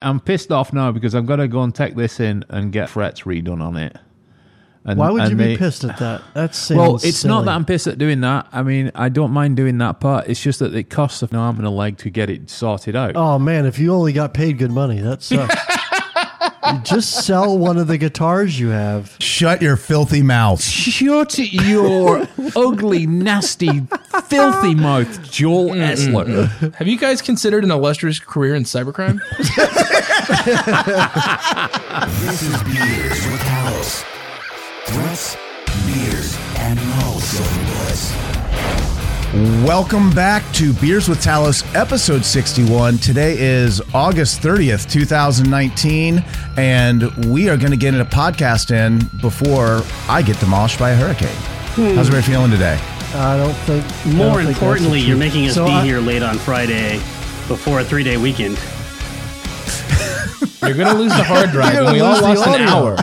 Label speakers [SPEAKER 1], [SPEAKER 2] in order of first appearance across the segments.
[SPEAKER 1] I'm pissed off now because I've got to go and take this in and get frets redone on it. And,
[SPEAKER 2] Why would you
[SPEAKER 1] they-
[SPEAKER 2] be pissed at that? That's
[SPEAKER 1] Well, it's not that I'm pissed at doing that. I mean, I don't mind doing that part. It's just that it costs an arm and a leg to get it sorted out.
[SPEAKER 2] Oh man, if you only got paid good money, that sucks. You Just sell one of the guitars you have.
[SPEAKER 3] Shut your filthy mouth.
[SPEAKER 1] Shut your ugly, nasty, filthy mouth, Joel Esler.
[SPEAKER 4] Have you guys considered an illustrious career in cybercrime?
[SPEAKER 5] This is Beers with Talos. Threats, beers, and no silver bullets.
[SPEAKER 3] Welcome back to Beers with Talos, episode 61. Today is August 30th, 2019, and we are going to get a podcast in before I get demolished by a hurricane. Hmm. How's everybody feeling today?
[SPEAKER 2] I don't think. I don't
[SPEAKER 6] More
[SPEAKER 2] think
[SPEAKER 6] importantly, you're making us
[SPEAKER 2] So
[SPEAKER 6] be
[SPEAKER 2] I-
[SPEAKER 6] here late on Friday before a three day weekend.
[SPEAKER 4] You're gonna lose the hard drive, and we
[SPEAKER 2] gonna
[SPEAKER 4] all lost an hour.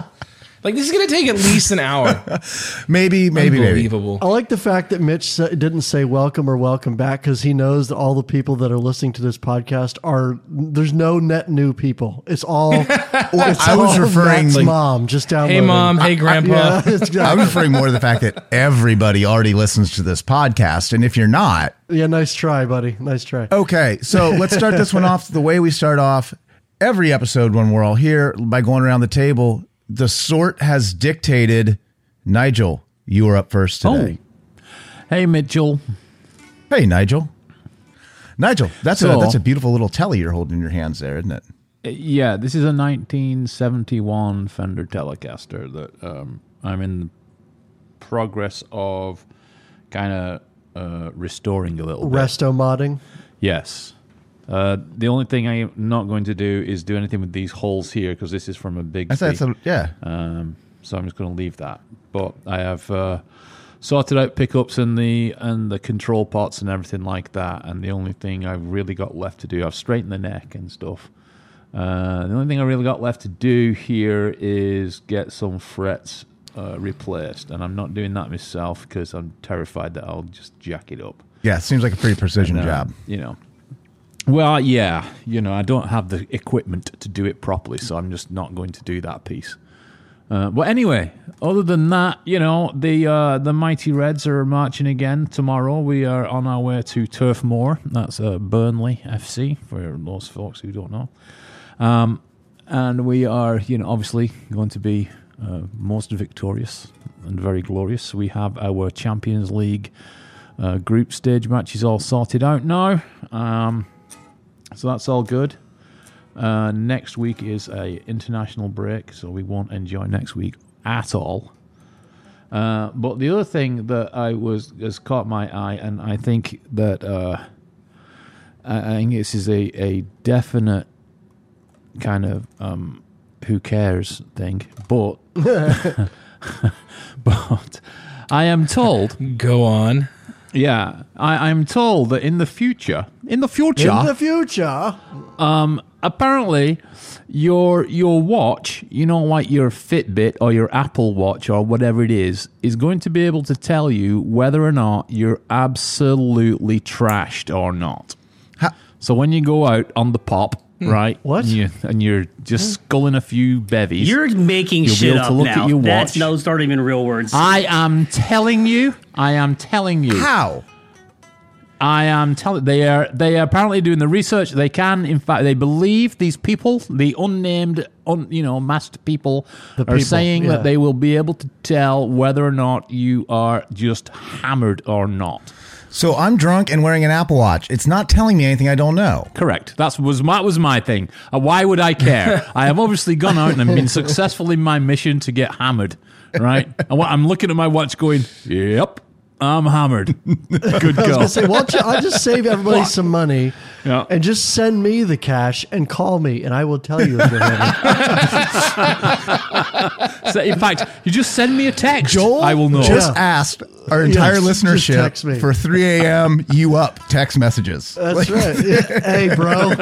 [SPEAKER 4] Like this is gonna take at least an hour.
[SPEAKER 3] Maybe, maybe, maybe.
[SPEAKER 4] Unbelievable.
[SPEAKER 2] I like the fact that Mitch didn't say welcome or welcome back because he knows that all the people that are listening to this podcast are there's no net new people. It's all. it's
[SPEAKER 3] I was referring,
[SPEAKER 2] Matt's
[SPEAKER 3] like-
[SPEAKER 2] mom. Just downloading.
[SPEAKER 4] Hey mom, hey grandpa.
[SPEAKER 2] Yeah, it's
[SPEAKER 3] I was referring more to the fact that everybody already listens to this podcast, and if you're not,
[SPEAKER 2] yeah, nice try, buddy. Nice try.
[SPEAKER 3] Okay, so let's start this one off the way we start off every episode when we're all here by going around the table. The sort has dictated. Nigel, you are up first today.
[SPEAKER 1] Hey, Mitchell.
[SPEAKER 3] Hey, Nigel. Nigel, that's a that's a beautiful little telly you're holding in your hands there, isn't it?
[SPEAKER 1] Uh, Yeah, this is a 1971 Fender Telecaster that um, I'm in the progress of kind of uh, restoring a little bit.
[SPEAKER 2] Resto modding.
[SPEAKER 1] Yes. Uh, the only thing I'm not going to do is do anything with these holes here because this is from a big.
[SPEAKER 3] I thought it's a, yeah.
[SPEAKER 1] Um, so I'm just going to leave that. But I have uh, sorted out pickups and the and the control pots and everything like that. And the only thing I've really got left to do, I've straightened the neck and stuff. Uh, the only thing I really got left to do here is get some frets uh, replaced, and I'm not doing that myself because I'm terrified that I'll just jack it up.
[SPEAKER 3] Yeah, it seems like a pretty precision
[SPEAKER 1] And, uh,
[SPEAKER 3] job.
[SPEAKER 1] You know. Well, yeah, you know, I don't have the equipment to do it properly, so I'm just not going to do that piece. Uh, but anyway, other than that, you know, the uh, the mighty Reds are marching again tomorrow. We are on our way to Turf Moor. That's uh, Burnley FC for those folks who don't know. Um, and we are, you know, obviously going to be uh, most victorious and very glorious. We have our Champions League uh, group stage matches all sorted out now. Um, so that's all good. Uh, next week is a international break, so we won't enjoy next week at all. Uh, but the other thing that I was has caught my eye, and I think that uh, I, I think this is a, a definite kind of um, who cares thing. But but I am told
[SPEAKER 4] Go on.
[SPEAKER 1] Yeah, I, I'm told that in the future, in the future,
[SPEAKER 2] In the future, um,
[SPEAKER 1] apparently your your watch, you know, like your Fitbit or your Apple Watch or whatever it is, is going to be able to tell you whether or not you're absolutely trashed or not.
[SPEAKER 3] Ha-
[SPEAKER 1] So when you go out on the pop, Hmm. right?
[SPEAKER 2] What?
[SPEAKER 1] And, you, and you're just hmm. sculling a few bevies.
[SPEAKER 6] You're making
[SPEAKER 1] You'll be
[SPEAKER 6] shit
[SPEAKER 1] able to
[SPEAKER 6] up
[SPEAKER 1] look at
[SPEAKER 6] now.
[SPEAKER 1] your
[SPEAKER 6] That's
[SPEAKER 1] watch.
[SPEAKER 6] those aren't even real words.
[SPEAKER 1] I am telling you, I am telling you.
[SPEAKER 3] How?
[SPEAKER 1] I am telling they are they are apparently doing the research. They can, in fact, they believe these people, the unnamed, un, you know, masked people,
[SPEAKER 2] The
[SPEAKER 1] are
[SPEAKER 2] people,
[SPEAKER 1] saying
[SPEAKER 2] yeah.
[SPEAKER 1] that they will be able to tell whether or not you are just hammered or not.
[SPEAKER 3] So I'm drunk and wearing an Apple Watch. It's not telling me anything I don't know.
[SPEAKER 1] Correct. That's was my was my thing. Uh, why would I care? I have obviously gone out and I've been successful in my mission to get hammered. Right. And what- I'm looking at my watch, going, "Yep, I'm hammered." Good
[SPEAKER 2] I was
[SPEAKER 1] go.
[SPEAKER 2] gonna say, why don't you, I'll just save everybody some money
[SPEAKER 1] Yeah.
[SPEAKER 2] and just send me the cash and call me, and I will tell you if you're having.
[SPEAKER 1] So, in fact, you just send me a text.
[SPEAKER 3] Joel
[SPEAKER 1] I will know.
[SPEAKER 3] just
[SPEAKER 2] Yeah.
[SPEAKER 3] asked our entire
[SPEAKER 2] Yes, just text
[SPEAKER 3] listenership
[SPEAKER 2] me.
[SPEAKER 3] for 3 a.m. you up text messages.
[SPEAKER 2] That's right. Yeah. Hey, bro.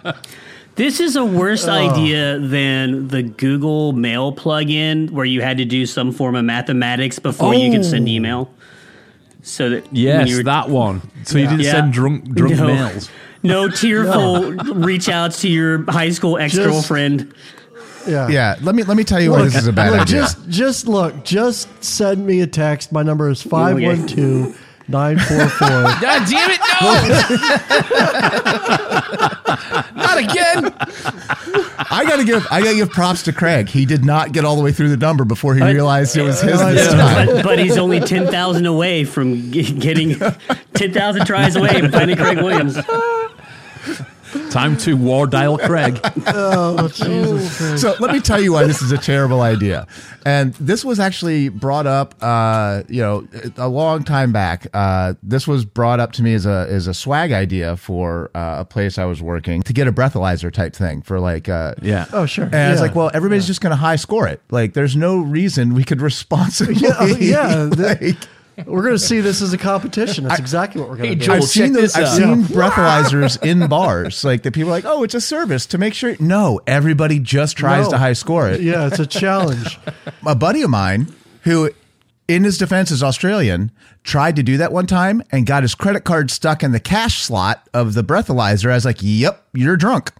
[SPEAKER 6] this is a worse
[SPEAKER 1] Oh.
[SPEAKER 6] idea than the Google Mail plugin where you had to do some form of mathematics before you could send
[SPEAKER 1] Oh.
[SPEAKER 6] email. So that when
[SPEAKER 1] Yes,
[SPEAKER 6] you were-
[SPEAKER 1] that one. So you didn't
[SPEAKER 6] Yeah.
[SPEAKER 1] send drunk drunk
[SPEAKER 6] No.
[SPEAKER 1] mails.
[SPEAKER 6] no tearful reach outs to your high school ex girlfriend.
[SPEAKER 2] Yeah.
[SPEAKER 3] Yeah, let me let me tell you why this is a bad
[SPEAKER 2] look,
[SPEAKER 3] idea.
[SPEAKER 2] Just, just look. Just send me a text. My number is 512 944.
[SPEAKER 4] God damn it! No, not again.
[SPEAKER 3] I gotta give I gotta give props to Craig. He did not get all the way through the number before he realized it was his this time.
[SPEAKER 6] But, but he's only 10,000 away from getting 10,000 tries away from finding Craig Williams.
[SPEAKER 1] Time to war dial Craig.
[SPEAKER 2] Oh, Jesus Christ.
[SPEAKER 3] So let me tell you why this is a terrible idea. And this was actually brought up, uh, you know, a long time back. Uh, this was brought up to me as a as a swag idea for uh, a place I was working to get a breathalyzer type thing for like, uh,
[SPEAKER 1] Yeah.
[SPEAKER 2] Oh, sure.
[SPEAKER 3] And I was like, well, everybody's just going to high score it. Like, there's no reason we could responsibly.
[SPEAKER 2] Yeah, yeah, that-
[SPEAKER 3] like-
[SPEAKER 2] We're going to see this as a competition. That's exactly what we're going
[SPEAKER 4] Hey,
[SPEAKER 2] to do.
[SPEAKER 4] Joel,
[SPEAKER 3] I've seen those.
[SPEAKER 4] this
[SPEAKER 3] I've
[SPEAKER 4] out.
[SPEAKER 3] seen breathalyzers in bars. Like that, people are like, "Oh, it's a service to make sure." No, everybody just tries
[SPEAKER 2] No.
[SPEAKER 3] to high score it.
[SPEAKER 2] Yeah, it's a challenge.
[SPEAKER 3] a buddy of mine who in his defense is Australian tried to do that one time and got his credit card stuck in the cash slot of the breathalyzer. I was like, "Yep, you're drunk."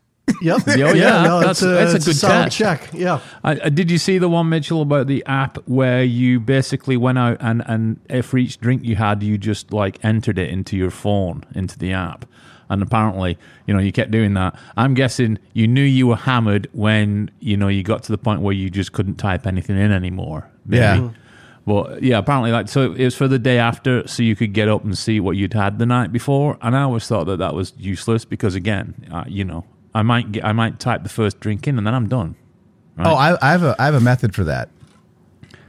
[SPEAKER 2] Yep.
[SPEAKER 1] Oh, yeah,
[SPEAKER 2] no,
[SPEAKER 1] that's-
[SPEAKER 2] it's a,
[SPEAKER 1] that's a good
[SPEAKER 2] solid
[SPEAKER 1] catch.
[SPEAKER 2] check. Yeah.
[SPEAKER 1] I, I, did you see the one, Mitchell, about the app where you basically went out and, and for each drink you had, you just like entered it into your phone, into the app? And apparently, you know, you kept doing that. I'm guessing you knew you were hammered when, you know, you got to the point where you just couldn't type anything in anymore. maybe.
[SPEAKER 3] Yeah.
[SPEAKER 1] Well, yeah, apparently, like, so it was for the day after, so you could get up and see what you'd had the night before. And I always thought that that was useless because, again, uh, you know, I might get, I might type the first drink in and then I'm done.
[SPEAKER 3] Oh, I, I have a I have a method for that.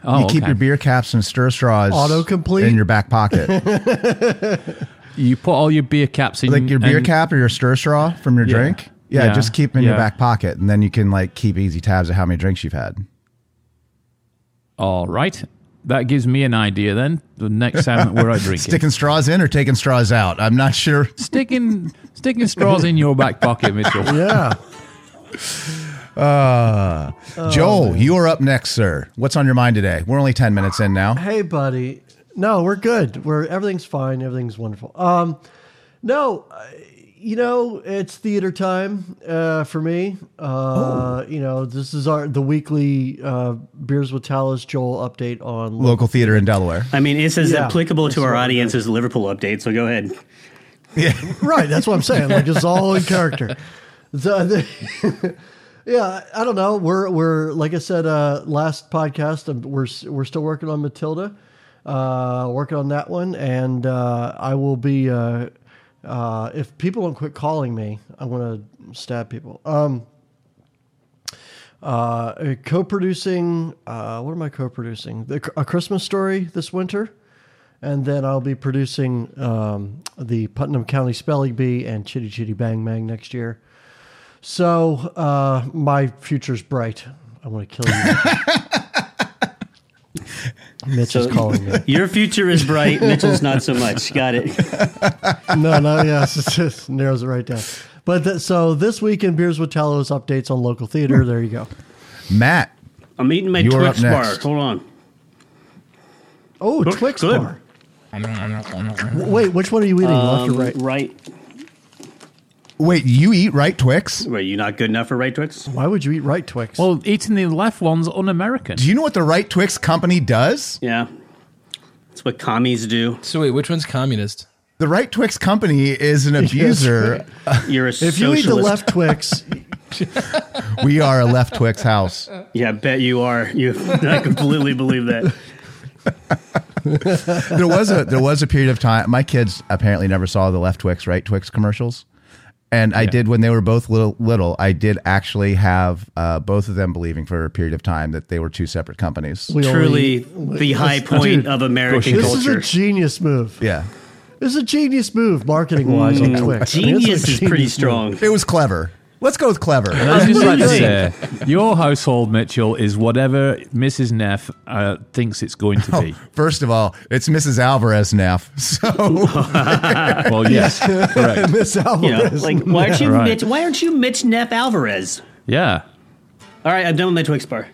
[SPEAKER 1] Oh,
[SPEAKER 3] you keep
[SPEAKER 1] okay.
[SPEAKER 3] your beer caps and stir straws
[SPEAKER 2] Autocomplete?
[SPEAKER 3] in your back pocket,
[SPEAKER 1] You put all your beer caps in,
[SPEAKER 3] like your beer
[SPEAKER 1] and-
[SPEAKER 3] cap or your stir straw from your
[SPEAKER 1] Yeah.
[SPEAKER 3] drink. Yeah,
[SPEAKER 1] Yeah.
[SPEAKER 3] just keep them in your back pocket, and then you can like keep easy tabs of how many drinks you've had.
[SPEAKER 1] All right, that gives me an idea. Then the next time that we're out drinking,
[SPEAKER 3] Sticking straws in or taking straws out? I'm not sure.
[SPEAKER 1] sticking sticking straws in your back pocket, Mitchell.
[SPEAKER 2] Yeah.
[SPEAKER 3] Uh, Joel, you are up next, sir. What's on your mind today? We're only ten minutes in now.
[SPEAKER 2] Hey, buddy. No, we're good. We're everything's fine. Everything's wonderful. Um, no, uh, you know it's theater time uh, for me. Uh, You know this is our the weekly uh, beers with Talos Joel update on
[SPEAKER 3] Local theater in Delaware.
[SPEAKER 6] I mean, it's as
[SPEAKER 2] Yeah,
[SPEAKER 6] applicable to our audience as the Liverpool update, so go ahead.
[SPEAKER 3] Yeah.
[SPEAKER 2] Right, that's what I'm saying. Like it's all in character. So, the- yeah, I don't know. We're we're like I said uh, last podcast. We're we're still working on Matilda, uh, working on that one, and uh, I will be. Uh, if people don't quit calling me, I'm gonna stab people. Um, uh, co-producing. Uh, what am I co-producing? The, a Christmas Story this winter and then I'll be producing um, the Putnam County Spelling Bee and Chitty Chitty Bang Bang next year. So uh, my future's bright. I want to kill you. Mitch is calling me.
[SPEAKER 6] Your future is bright. Mitchell's not so much. Got it.
[SPEAKER 2] No, no, yes, it just narrows it right down. But th- so this week in Beers with Talos updates on local theater. There you go.
[SPEAKER 3] Matt,
[SPEAKER 6] I'm eating my Twix
[SPEAKER 3] up
[SPEAKER 6] bar. Hold on.
[SPEAKER 2] Oh, Twix
[SPEAKER 6] good.
[SPEAKER 2] bar. Wait, which one are you eating? left or
[SPEAKER 6] Um,
[SPEAKER 2] right?
[SPEAKER 6] Right.
[SPEAKER 3] Wait, you eat right Twix?
[SPEAKER 6] Were you not good enough for right Twix?
[SPEAKER 2] Why would you eat right Twix?
[SPEAKER 1] Well, eating the left one's un-American.
[SPEAKER 3] Do you know what the right Twix company does?
[SPEAKER 6] Yeah. That's what commies do.
[SPEAKER 4] So wait, which one's communist?
[SPEAKER 3] The right Twix company is an abuser.
[SPEAKER 6] You're a socialist.
[SPEAKER 2] if you eat the
[SPEAKER 6] socialist.
[SPEAKER 2] left Twix,
[SPEAKER 3] we are a left Twix house.
[SPEAKER 6] Yeah, I bet you are. You, I completely believe that.
[SPEAKER 3] There was a there was a period of time. My kids apparently never saw the left Twix, right Twix commercials. And I did when they were both little. Little, I did actually have uh, both of them believing for a period of time that they were two separate companies.
[SPEAKER 2] we
[SPEAKER 6] Truly
[SPEAKER 2] only-
[SPEAKER 6] the high point of American
[SPEAKER 2] This is a genius move.
[SPEAKER 3] Yeah,
[SPEAKER 2] This is a genius move, marketing wise, on Twix. I mean, it's
[SPEAKER 6] Mm, Genius is pretty
[SPEAKER 2] genius
[SPEAKER 6] strong.
[SPEAKER 3] it was clever. Let's go with clever.
[SPEAKER 1] I just like to say, your household, Mitchell, is whatever Mrs. Neff uh, thinks it's going to be.
[SPEAKER 3] First of all, it's Mrs. Alvarez Neff. So
[SPEAKER 1] Well, yes, correct.
[SPEAKER 2] Miss
[SPEAKER 6] You know,
[SPEAKER 2] Alvarez.
[SPEAKER 6] like why aren't you
[SPEAKER 1] Right.
[SPEAKER 6] Mitch? Why aren't you Mitch Neff Alvarez?
[SPEAKER 1] Yeah.
[SPEAKER 6] All right, I'm done with my Twix bar.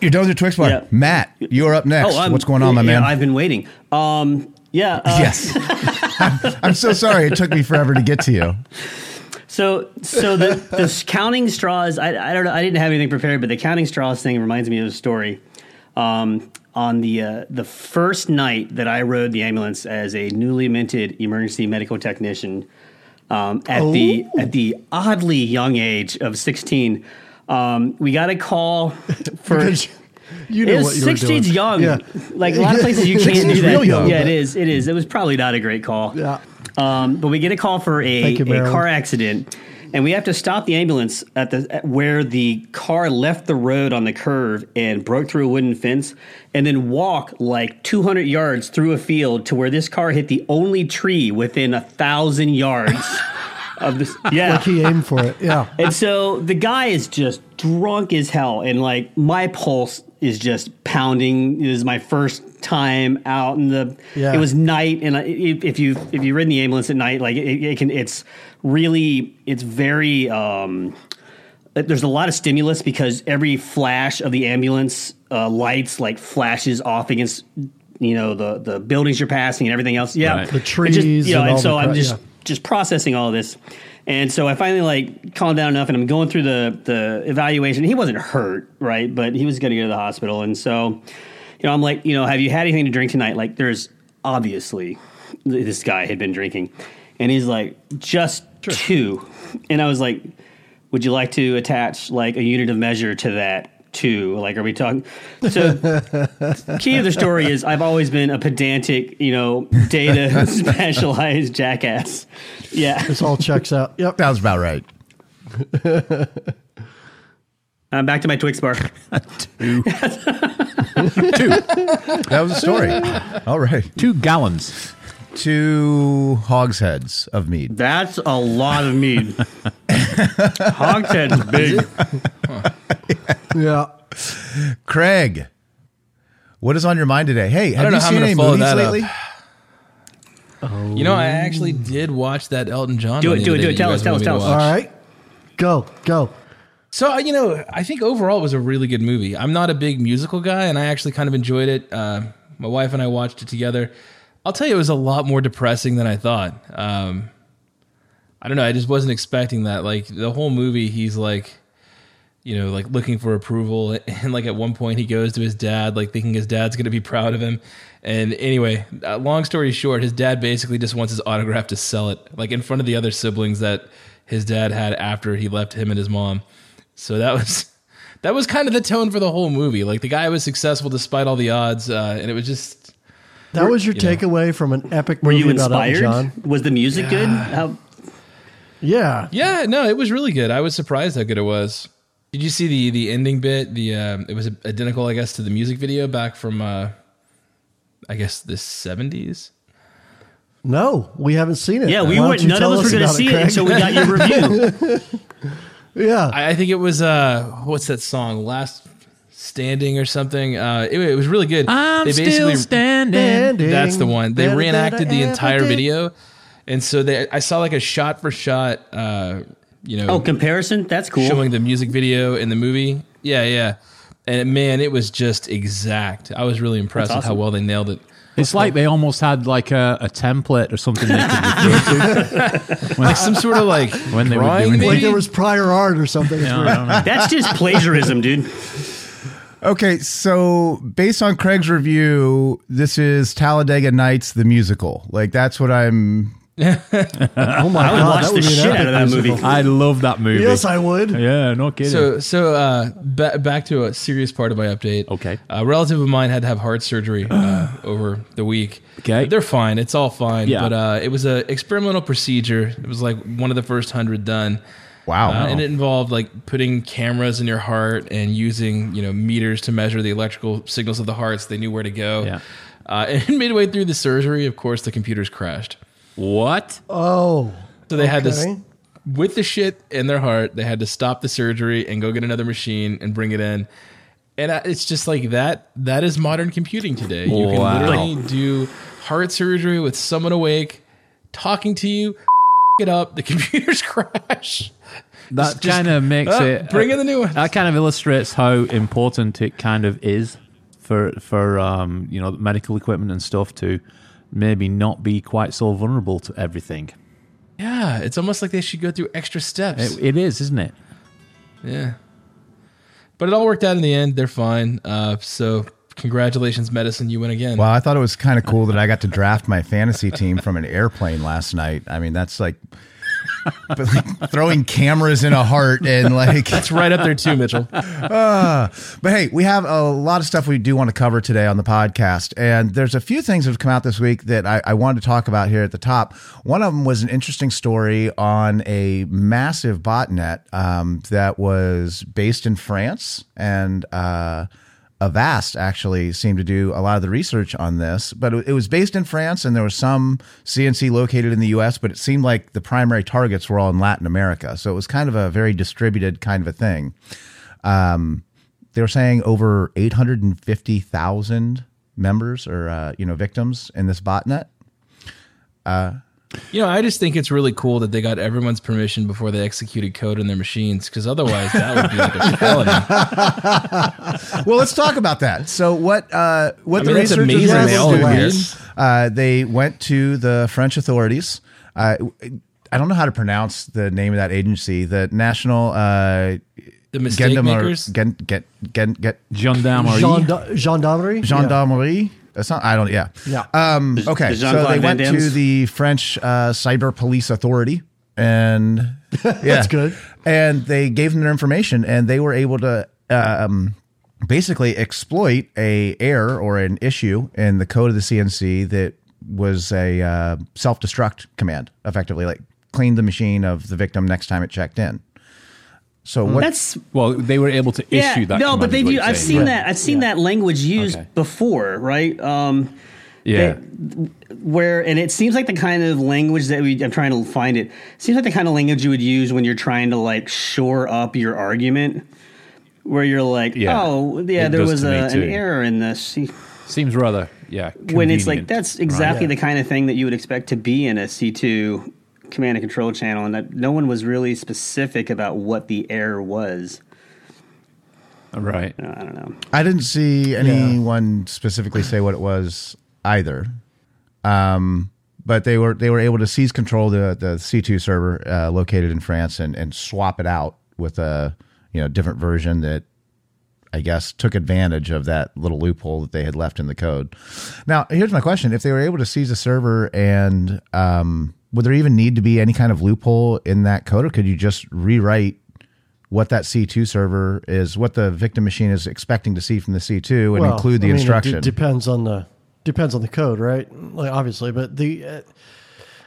[SPEAKER 3] you're done with your Twix bar.
[SPEAKER 6] Yeah.
[SPEAKER 3] Matt, you're up next.
[SPEAKER 6] I'm-
[SPEAKER 3] What's going on, my
[SPEAKER 6] yeah,
[SPEAKER 3] man?
[SPEAKER 6] I've been waiting. Um, Yeah. Uh,
[SPEAKER 3] Yes. I'm so sorry it took me forever to get to you.
[SPEAKER 6] So, so the the counting straws. I, I don't know. I didn't have anything prepared, but the counting straws thing reminds me of a story. Um, on the uh, the first night that I rode the ambulance as a newly minted emergency medical technician, um, at the at the oddly young age of sixteen, um, we got a call for.
[SPEAKER 2] You know
[SPEAKER 6] It
[SPEAKER 2] what
[SPEAKER 6] was
[SPEAKER 2] you were doing.
[SPEAKER 6] 16's young.
[SPEAKER 2] Yeah.
[SPEAKER 6] Like a lot of places you can't do that.
[SPEAKER 3] young.
[SPEAKER 6] Yeah, it is. It is. It was probably not a great call.
[SPEAKER 2] Yeah.
[SPEAKER 6] Um, but we get a call for a,
[SPEAKER 2] you,
[SPEAKER 6] a car accident, and we have to stop the ambulance at the at where the car left the road on the curve and broke through a wooden fence, and then walk like 200 yards through a field to where this car hit the only tree within a thousand yards of this. Yeah,
[SPEAKER 2] Like he aimed for it. Yeah.
[SPEAKER 6] and so the guy is just drunk as hell, and like my pulse is just pounding. It was my first time out in the.
[SPEAKER 2] Yeah.
[SPEAKER 6] It was night, and if if you if you ridden the ambulance at night, like it, it can, it's really it's very. um there's a lot of stimulus because every flash of the ambulance uh, lights like flashes off against you know the the buildings you're passing and everything else. Yeah,
[SPEAKER 1] Right.
[SPEAKER 2] The
[SPEAKER 6] It just,
[SPEAKER 2] trees
[SPEAKER 6] you know,
[SPEAKER 2] and
[SPEAKER 6] and, so I'm just
[SPEAKER 2] yeah.
[SPEAKER 6] Just processing all this. And so I finally like calmed down enough and I'm going through the the evaluation. He wasn't hurt, right? But he was going to go to the hospital. And so, you know, I'm like, you know, have you had anything to drink tonight? Like there's obviously this guy had been drinking. And he's like, just two. And I was like, would you like to attach like a unit of measure to that? Two, like, are we talking? So, key of the story is I've always been a pedantic, you know, data specialized jackass. Yeah,
[SPEAKER 2] This all checks out. Yep.
[SPEAKER 3] Sounds about right.
[SPEAKER 6] I'm uh, back to my Twix bar.
[SPEAKER 1] Two, two.
[SPEAKER 3] That was a story. All right.
[SPEAKER 1] two gallons.
[SPEAKER 3] Two hogsheads of meat.
[SPEAKER 6] That's a lot of meat. Hogshead's big.
[SPEAKER 2] Yeah.
[SPEAKER 3] Craig, what is on your mind today? Hey, have
[SPEAKER 4] don't
[SPEAKER 3] you
[SPEAKER 4] know how I'm
[SPEAKER 3] seen
[SPEAKER 4] gonna
[SPEAKER 3] any
[SPEAKER 4] follow
[SPEAKER 3] movies
[SPEAKER 4] that up.
[SPEAKER 3] lately?
[SPEAKER 4] You know, I actually did watch that Elton John.
[SPEAKER 6] Do it, do it, do it. Tell us, tell us,
[SPEAKER 4] wanted
[SPEAKER 6] tell us.
[SPEAKER 2] All
[SPEAKER 4] watch.
[SPEAKER 2] right. Go. Go.
[SPEAKER 4] So uh, you know, I think overall it was a really good movie. I'm not a big musical guy, and I actually kind of enjoyed it. Uh, my wife and I watched it together. I'll tell you, it was a lot more depressing than I thought. Um, I don't know. I just wasn't expecting that. Like the whole movie, he's like, you know, like looking for approval, and like at one point he goes to his dad, like thinking his dad's going to be proud of him. And anyway, uh, long story short, his dad basically just wants his autograph to sell it, like in front of the other siblings that his dad had after he left him and his mom. So that was that was kind of the tone for the whole movie. Like the guy was successful despite all the odds, uh, and it was just
[SPEAKER 2] That was your
[SPEAKER 4] you know.
[SPEAKER 2] takeaway from an epic
[SPEAKER 6] Were you
[SPEAKER 2] about Elton
[SPEAKER 6] inspired?
[SPEAKER 2] John.
[SPEAKER 6] Was the music good? How,
[SPEAKER 2] Yeah.
[SPEAKER 4] yeah, no, it was really good. I was surprised how good it was. Did you see the the ending bit? The um, it was identical, I guess, to the music video back from uh, I guess the seventies.
[SPEAKER 2] No, we haven't seen it.
[SPEAKER 6] yeah, we weren't.
[SPEAKER 2] you
[SPEAKER 6] None of us were going to see it
[SPEAKER 2] Craig?
[SPEAKER 6] until we got your review.
[SPEAKER 2] yeah.
[SPEAKER 4] I, I think it was uh, what's that song? Last Standing or something. Uh, it, it was really good.
[SPEAKER 1] I'm
[SPEAKER 4] They
[SPEAKER 1] still standing.
[SPEAKER 2] Standing
[SPEAKER 4] That's the one. They reenacted the entire
[SPEAKER 2] did.
[SPEAKER 4] video, and so they I saw like a shot for shot. Uh, you know,
[SPEAKER 6] oh, comparison? That's cool.
[SPEAKER 4] showing the music video in the movie. Yeah, yeah. And man, it was just exact. I was really impressed
[SPEAKER 6] That's
[SPEAKER 4] with how well they nailed it.
[SPEAKER 1] It's like they almost had like a, a template or something they could refer to
[SPEAKER 4] Like some sort of like
[SPEAKER 1] when they were doing it.
[SPEAKER 4] maybe?
[SPEAKER 2] Like there was prior art or something. It's
[SPEAKER 1] Yeah,
[SPEAKER 2] weird.
[SPEAKER 1] I don't know.
[SPEAKER 6] That's just plagiarism, dude.
[SPEAKER 3] Okay, so based on Craig's review, this is Talladega Nights the musical. Like that's what I'm.
[SPEAKER 2] Oh my
[SPEAKER 6] I would
[SPEAKER 2] god,
[SPEAKER 6] watch
[SPEAKER 2] that
[SPEAKER 6] the
[SPEAKER 2] would be
[SPEAKER 6] shit out of that
[SPEAKER 2] musical.
[SPEAKER 6] movie.
[SPEAKER 1] I love that movie.
[SPEAKER 2] Yes, I would.
[SPEAKER 1] yeah, no kidding.
[SPEAKER 4] So, so uh, ba- back to a serious part of my update.
[SPEAKER 1] Okay.
[SPEAKER 4] a relative of mine had to have heart surgery uh, over the week.
[SPEAKER 1] Okay.
[SPEAKER 4] they're fine. It's all fine.
[SPEAKER 1] Yeah.
[SPEAKER 4] but uh, it was an experimental procedure. It was like one of the first hundred done.
[SPEAKER 3] Wow.
[SPEAKER 4] Uh, and it involved like putting cameras in your heart and using you know meters to measure the electrical signals of the heart so they knew where to go.
[SPEAKER 1] Yeah.
[SPEAKER 4] Uh, and midway through the surgery, of course, the computers crashed.
[SPEAKER 1] what?
[SPEAKER 2] Oh,
[SPEAKER 4] So they had
[SPEAKER 2] this
[SPEAKER 4] with the shit in their heart, they had to stop the surgery and go get another machine and bring it in. And uh, it's just like that. That is modern computing today. You can literally do heart surgery with someone awake, talking to you. It up, the computers crash.
[SPEAKER 1] That kind of makes
[SPEAKER 4] Ah,
[SPEAKER 1] it.
[SPEAKER 4] bring in the new ones.
[SPEAKER 1] That kind of illustrates how important it kind of is for for um, you know medical equipment and stuff to maybe not be quite so vulnerable to everything.
[SPEAKER 4] Yeah, it's almost like they should go through extra steps.
[SPEAKER 1] It, it is, isn't it?
[SPEAKER 4] Yeah. But it all worked out in the end. They're fine. Uh, so congratulations, medicine. You win again.
[SPEAKER 3] Well, I thought it was kind of cool that I got to draft my fantasy team from an airplane last night. I mean, that's like, but like throwing cameras in a heart and like
[SPEAKER 4] It's right up there too, Mitchell.
[SPEAKER 3] But hey, we have a lot of stuff we do want to cover today on the podcast. And there's a few things that have come out this week that I, I wanted to talk about here at the top. One of them was an interesting story on a massive botnet um, that was based in France. And uh, Avast actually seemed to do a lot of the research on this. But it, was based in France, and there was some CNC located in the US, but it seemed like the primary targets were all in Latin America. So it was kind of a very distributed kind of a thing um, they were saying over 850,000 members or uh, you know victims in this botnet.
[SPEAKER 4] You know, I just think it's really cool that they got everyone's permission before they executed code in their machines, because otherwise that would be like a felony.
[SPEAKER 3] Well, let's talk about that. So what uh, what
[SPEAKER 4] I
[SPEAKER 3] the
[SPEAKER 4] mean, it's
[SPEAKER 3] researchers
[SPEAKER 4] amazing they all
[SPEAKER 3] to do
[SPEAKER 4] agreed.
[SPEAKER 3] is, uh, they went to the French authorities. Uh, I don't know how to pronounce the name of that agency. The National uh,
[SPEAKER 4] The mistake
[SPEAKER 3] Gendemar-
[SPEAKER 4] makers.
[SPEAKER 3] Gen, get, gen, get,
[SPEAKER 1] Gendarmerie.
[SPEAKER 2] Genda- gendarmerie.
[SPEAKER 3] gendarmerie. That's not. I don't. Yeah.
[SPEAKER 2] Yeah.
[SPEAKER 3] Um, okay.
[SPEAKER 6] the
[SPEAKER 3] So they
[SPEAKER 6] Van
[SPEAKER 3] went to the French uh, Cyber Police Authority, and yeah,
[SPEAKER 2] That's good.
[SPEAKER 3] And they gave them their information, and they were able to um, basically exploit a error or an issue in the code of the CNC that was a uh, self destruct command, effectively, like cleaned the machine of the victim next time it checked in. So what?
[SPEAKER 6] That's
[SPEAKER 1] Well, they were able to
[SPEAKER 6] yeah.
[SPEAKER 1] issue that.
[SPEAKER 6] no, but they've.
[SPEAKER 1] is you're
[SPEAKER 6] I've
[SPEAKER 1] saying,
[SPEAKER 6] seen
[SPEAKER 1] right?
[SPEAKER 6] that. I've seen that language used
[SPEAKER 1] Okay.
[SPEAKER 6] before, right? Um,
[SPEAKER 1] Yeah.
[SPEAKER 6] where and it seems like the kind of language that we I'm trying to find it seems like the kind of language you would use when you're trying to like shore up your argument where you're like
[SPEAKER 1] Yeah.
[SPEAKER 6] oh yeah
[SPEAKER 1] It
[SPEAKER 6] there was a, an error in this
[SPEAKER 1] Seems rather, yeah.
[SPEAKER 6] when it's like that's exactly
[SPEAKER 1] right?
[SPEAKER 6] the kind of thing that you would expect to be in a C2 command and control channel and that no one was really specific about what the error was
[SPEAKER 1] right.
[SPEAKER 6] I don't know
[SPEAKER 3] I didn't see anyone specifically say what it was either. Um, but they were they were able to seize control of the the C two server uh, located in France and and swap it out with a you know different version that I guess took advantage of that little loophole that they had left in the code. Now, here's my question: If they were able to seize a server, and um, would there even need to be any kind of loophole in that code, or could you just rewrite what that C2 server is, what the victim machine is expecting to see from the C2, and
[SPEAKER 2] Well,
[SPEAKER 3] include the
[SPEAKER 2] I mean, it
[SPEAKER 3] instruction?
[SPEAKER 2] d- depends on the depends on the code, right? Like obviously, but the uh,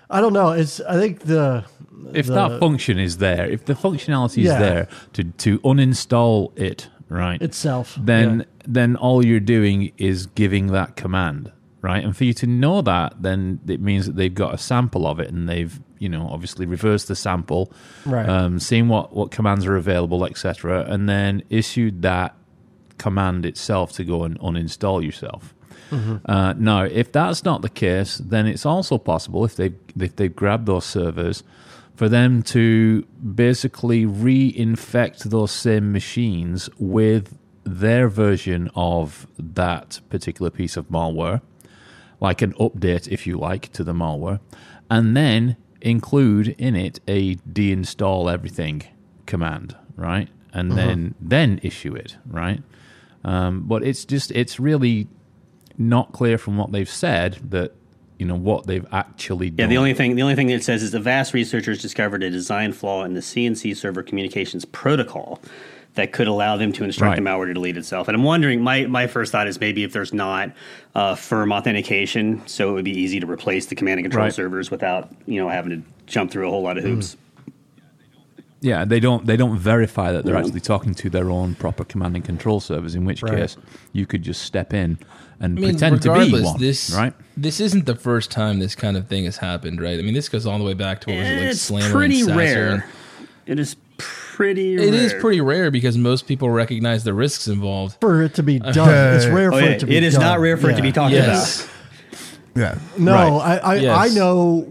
[SPEAKER 2] I don't know. It's I think the
[SPEAKER 1] If
[SPEAKER 2] the-
[SPEAKER 1] that function is there, if the functionality is
[SPEAKER 2] Yeah.
[SPEAKER 1] there to to uninstall it, right?
[SPEAKER 2] itself,
[SPEAKER 1] then
[SPEAKER 2] yeah.
[SPEAKER 1] then all you're doing is giving that command, right? And for you to know that, then it means that they've got a sample of it, and they've you know obviously reversed the sample,
[SPEAKER 2] Right.
[SPEAKER 1] Um, seen what what commands are available, etc., and then issued that command itself to go and uninstall yourself. Uh, now, if that's not the case, then it's also possible if they if they grab those servers for them to basically reinfect those same machines with their version of that particular piece of malware, like an update, if you like, to the malware, and then include in it a deinstall everything command, right? And then then issue it, right? Um, but it's just it's really not clear from what they've said that you know what they've actually done.
[SPEAKER 6] Yeah, the only thing the only thing that it says is the Avast researchers discovered a design flaw in the CNC server communications protocol that could allow them to instruct the malware to delete itself. And I'm wondering, my my first thought is maybe if there's not uh, firm authentication, so it would be easy to replace the command and control
[SPEAKER 1] Right.
[SPEAKER 6] servers without you know having to jump through a whole lot of hoops.
[SPEAKER 1] Yeah, they don't they don't verify that they're actually talking to their own proper command and control servers. In which
[SPEAKER 2] Right.
[SPEAKER 1] case, you could just step in and
[SPEAKER 4] I mean,
[SPEAKER 1] pretend to be one,
[SPEAKER 4] this
[SPEAKER 1] right?
[SPEAKER 4] this isn't the first time this kind of thing has happened, right? I mean, this goes all the way back to what was it like
[SPEAKER 6] it's
[SPEAKER 4] Slammer
[SPEAKER 6] pretty
[SPEAKER 4] and
[SPEAKER 6] rare.
[SPEAKER 4] and-
[SPEAKER 6] It is pretty.
[SPEAKER 4] It is
[SPEAKER 6] rare.
[SPEAKER 4] pretty rare because most people recognize the risks involved.
[SPEAKER 2] for it to be uh, done. It's rare
[SPEAKER 6] Oh,
[SPEAKER 2] for
[SPEAKER 6] yeah,
[SPEAKER 2] it to be.
[SPEAKER 6] it is
[SPEAKER 2] done.
[SPEAKER 6] not rare for it to be talked
[SPEAKER 4] Yes.
[SPEAKER 3] Yeah.
[SPEAKER 2] No,
[SPEAKER 3] Right.
[SPEAKER 2] I I,
[SPEAKER 4] Yes.
[SPEAKER 2] I know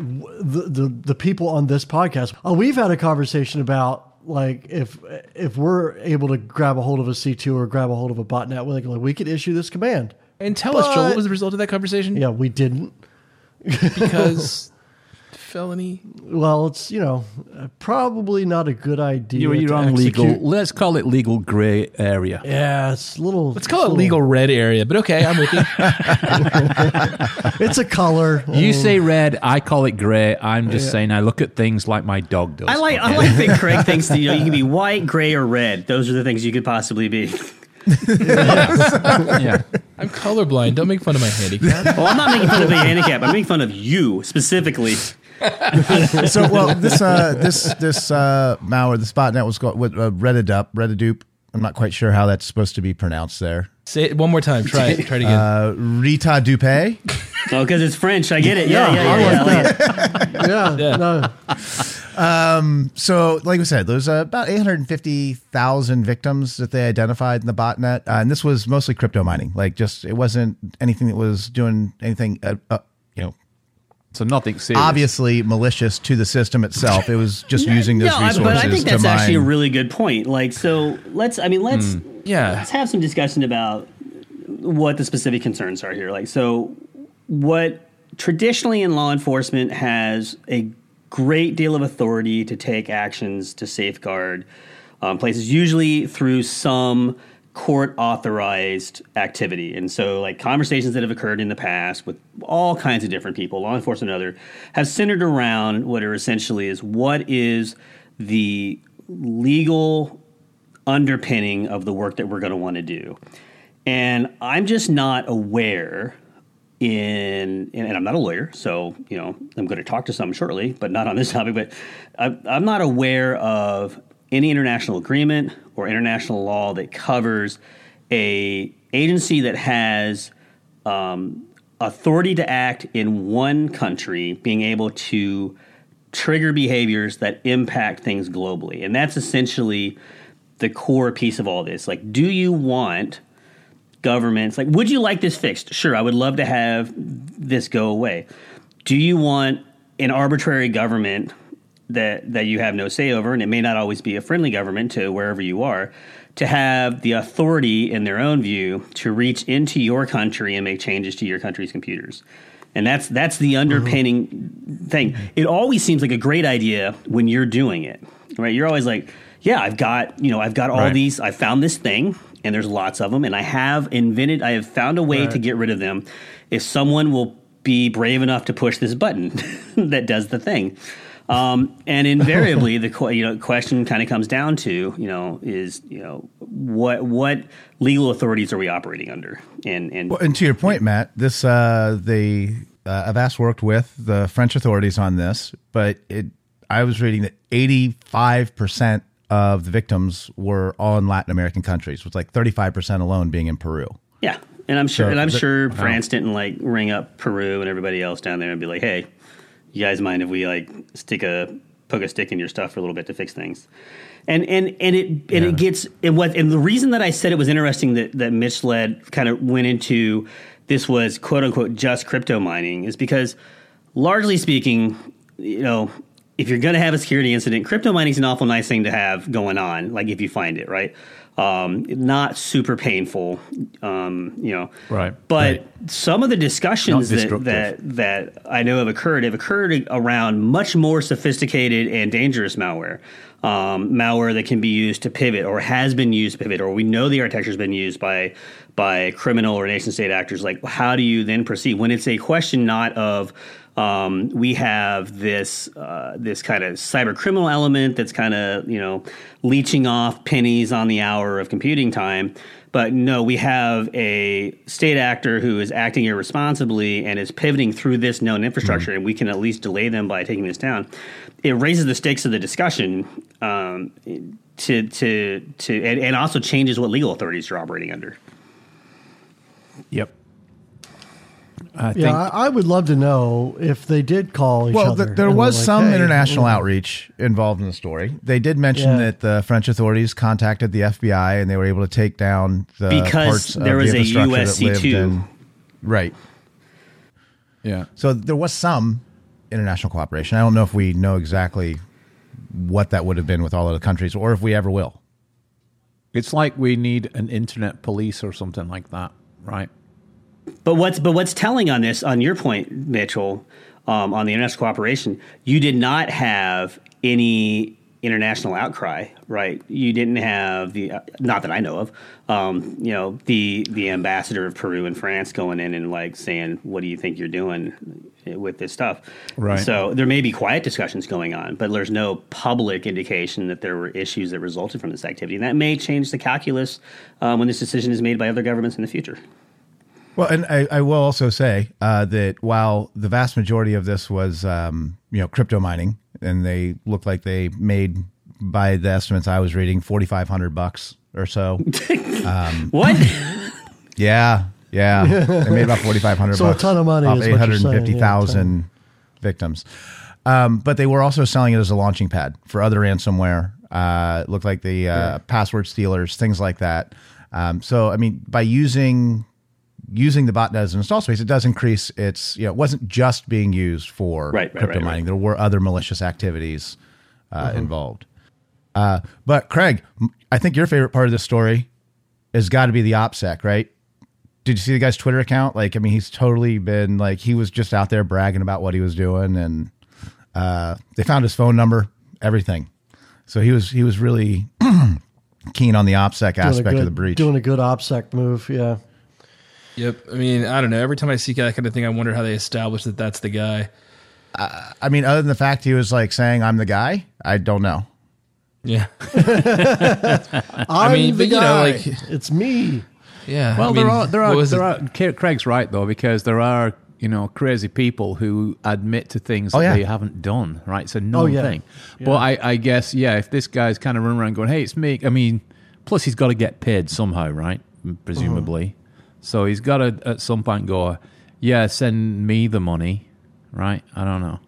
[SPEAKER 2] the, the the people on this podcast. Uh, we've had a conversation about like if if we're able to grab a hold of a C two or grab a hold of a botnet, we're like, like we could issue this command.
[SPEAKER 4] And tell us, Joel, what was the result of that conversation?
[SPEAKER 2] Yeah, we didn't.
[SPEAKER 4] because felony.
[SPEAKER 2] Well, it's you know uh, probably not a good idea.
[SPEAKER 1] You're, you're
[SPEAKER 2] to
[SPEAKER 1] on legal. Let's call it legal grey area.
[SPEAKER 2] Yeah, it's a little.
[SPEAKER 4] Let's call it legal red area, but okay, I'm with you.
[SPEAKER 2] It's a color.
[SPEAKER 1] You say red, I call it grey. I'm just saying I look at things like my dog does.
[SPEAKER 6] I like I
[SPEAKER 1] okay?
[SPEAKER 6] like that Craig thinks that, you know you can be white, gray, or red. Those are the things you could possibly be.
[SPEAKER 1] yeah.
[SPEAKER 4] I'm colorblind. Don't make fun of my handicap.
[SPEAKER 6] Well, I'm not making fun of a handicap. I'm making fun of you specifically.
[SPEAKER 3] so well this uh this this uh malware this botnet was called with uh, Redidup Redidupe I'm not quite sure how that's supposed to be pronounced there
[SPEAKER 4] Say it one more time. Try it. Try it again.
[SPEAKER 3] uh Rita Dupe
[SPEAKER 6] Oh, because it's French. I get it. Yeah, yeah, yeah. yeah, I like it.
[SPEAKER 2] yeah,
[SPEAKER 4] Yeah.
[SPEAKER 2] no,
[SPEAKER 3] so like we said there's uh, about 850,000 victims that they identified in the botnet uh, and this was mostly crypto mining like just it wasn't anything that was doing anything uh, uh, you know
[SPEAKER 1] So nothing serious.
[SPEAKER 3] obviously malicious to the system itself it was just using those
[SPEAKER 6] no, I-
[SPEAKER 3] resources
[SPEAKER 6] but I think that's
[SPEAKER 3] to
[SPEAKER 6] actually a really good point. Like, so let's. I mean, let's
[SPEAKER 4] yeah.
[SPEAKER 6] let's have some discussion about what the specific concerns are here. Like, so what traditionally in law enforcement has a great deal of authority to take actions to safeguard um, places, usually through some court authorized activity. And so, like, conversations that have occurred in the past with all kinds of different people, law enforcement and other, have centered around what are essentially is what is the legal underpinning of the work that we're going to want to do. And I'm just not aware in, and I'm not a lawyer, so, you know, I'm going to talk to some shortly, but not on this topic, but I, I'm not aware of any international agreement or international law that covers a agency that has um, authority to act in one country being able to trigger behaviors that impact things globally. And that's essentially the core piece of all this. Like, do you want governments, like, would you like this fixed? Sure, I would love to have this go away. Do you want an arbitrary government that, that you have no say over, and it may not always be a friendly government to wherever you are, to have the authority in their own view to reach into your country and make changes to your country's computers? And that's that's the underpinning thing. It always seems like a great idea when you're doing it, right? You're always like, yeah, I've got you know I've got all
[SPEAKER 1] Right.
[SPEAKER 6] these. I found this thing, and there's lots of them, and I have invented. I have found a way to get rid of them. If someone will be brave enough to push this button that does the thing. Um, and invariably, the you know question kind of comes down to you know is you know what what legal authorities are we operating under and and
[SPEAKER 3] Well, and to your point, Matt, this uh, they uh, Avast worked with the French authorities on this, but it I was reading that eighty five percent of the victims were all in Latin American countries, with like thirty five percent alone being in Peru.
[SPEAKER 6] Yeah, and I'm sure,
[SPEAKER 3] So
[SPEAKER 6] and I'm
[SPEAKER 3] the-
[SPEAKER 6] sure France didn't like ring up Peru and everybody else down there and be like, "Hey, you guys mind if we like stick a poke a stick in your stuff for a little bit to fix things?" And and and it and it gets and what and the reason that I said it was interesting that that Mitch led kind of went into this was quote unquote just crypto mining is because largely speaking, you know. If you're going to have a security incident, crypto mining is an awful nice thing to have going on. Like if you find it, right? Um, not super painful, um, you know.
[SPEAKER 1] Right.
[SPEAKER 6] But some of the discussions that, that that I know have occurred have occurred around much more sophisticated and dangerous malware. Um, malware that can be used to pivot or has been used to pivot, or we know the architecture has been used by by criminal or nation state actors. Like, how do you then proceed when it's a question not of um, we have this uh, this kind of cyber criminal element that's kind of you know leeching off pennies on the hour of computing time. But no, we have a state actor who is acting irresponsibly and is pivoting through this known infrastructure, and we can at least delay them by taking this down. It raises the stakes of the discussion um, to to to and, and also changes what legal authorities are operating under.
[SPEAKER 1] Yep. I
[SPEAKER 2] Yeah,
[SPEAKER 1] think
[SPEAKER 2] I, I would love to know if they did call each
[SPEAKER 3] Well,
[SPEAKER 2] other.
[SPEAKER 3] th- there was
[SPEAKER 2] like,
[SPEAKER 3] some
[SPEAKER 2] "Hey,
[SPEAKER 3] international outreach involved in the story. They did mention
[SPEAKER 2] Yeah.
[SPEAKER 3] that the French authorities contacted the FBI and they were able to take down the
[SPEAKER 6] Because
[SPEAKER 3] parts
[SPEAKER 6] there
[SPEAKER 3] of
[SPEAKER 6] was
[SPEAKER 3] the
[SPEAKER 6] a
[SPEAKER 3] infrastructure that lived
[SPEAKER 6] USC2.
[SPEAKER 3] in- Right.
[SPEAKER 1] yeah.
[SPEAKER 3] So there was some international cooperation. I don't know if we know exactly what that would have been with all of the countries, or if we ever will.
[SPEAKER 1] It's like we need an internet police or something like that, right?
[SPEAKER 6] But what's but what's telling on this, on your point, Mitchell, um, on the international cooperation, you did not have any international outcry, right? You didn't have the, uh, not that I know of, um, you know, the the ambassador of Peru and France going in and like saying, "What do you think you're doing with this stuff?"
[SPEAKER 1] Right.
[SPEAKER 6] So there may be quiet discussions going on, but there's no public indication that there were issues that resulted from this activity, and that may change the calculus um, when this decision is made by other governments in the future.
[SPEAKER 3] Well, and I, I will also say uh, that while the vast majority of this was, um, you know, crypto mining, and they looked like they made, by the estimates I was reading, forty five hundred bucks or so.
[SPEAKER 6] What?
[SPEAKER 3] yeah, yeah, they made about forty five hundred.
[SPEAKER 2] So a ton of money
[SPEAKER 3] off
[SPEAKER 2] is
[SPEAKER 3] eight
[SPEAKER 2] what you're
[SPEAKER 3] hundred
[SPEAKER 2] saying,
[SPEAKER 3] fifty thousand victims. Um, but they were also selling it as a launching pad for other ransomware. Uh, it looked like the uh, password stealers, things like that. Um, so, I mean, by using using the botnet as an install space, it does increase its. You know, it wasn't just being used for
[SPEAKER 6] Right, right,
[SPEAKER 3] crypto
[SPEAKER 6] right,
[SPEAKER 3] mining.
[SPEAKER 6] right.
[SPEAKER 3] There were other malicious activities uh, involved. Uh, but Craig, I think your favorite part of this story has got to be the OPSEC, right? Did you see the guy's Twitter account? Like, I mean, he's totally been like he was just out there bragging about what he was doing, and uh, they found his phone number, everything. So he was he was really keen on the OPSEC
[SPEAKER 2] Doing
[SPEAKER 3] aspect
[SPEAKER 2] good,
[SPEAKER 3] of the breach.
[SPEAKER 2] Doing a good OPSEC move, yeah.
[SPEAKER 4] Yep. I mean, I don't know. Every time I see that kind of thing, I wonder how they establish that that's the guy.
[SPEAKER 3] I mean, other than the fact he was like saying I'm the guy, I don't know.
[SPEAKER 4] Yeah.
[SPEAKER 2] I'm
[SPEAKER 4] mean,
[SPEAKER 2] the
[SPEAKER 4] but, you know, like-
[SPEAKER 2] it's me.
[SPEAKER 4] Yeah.
[SPEAKER 1] Well,
[SPEAKER 4] I mean,
[SPEAKER 1] there are there are there
[SPEAKER 4] it?
[SPEAKER 1] are. Craig's right though because there are you know crazy people who admit to things
[SPEAKER 3] Oh,
[SPEAKER 1] that
[SPEAKER 3] yeah.
[SPEAKER 1] they haven't done. Right, it's a oh, known
[SPEAKER 2] Oh, yeah.
[SPEAKER 1] thing. But I, I guess yeah, if this guy's kind of running around going, "Hey, it's me," I mean, plus he's got to get paid somehow, right? Presumably, mm-hmm. So he's got to at some point go, "Yeah, send me the money." Right? I don't know.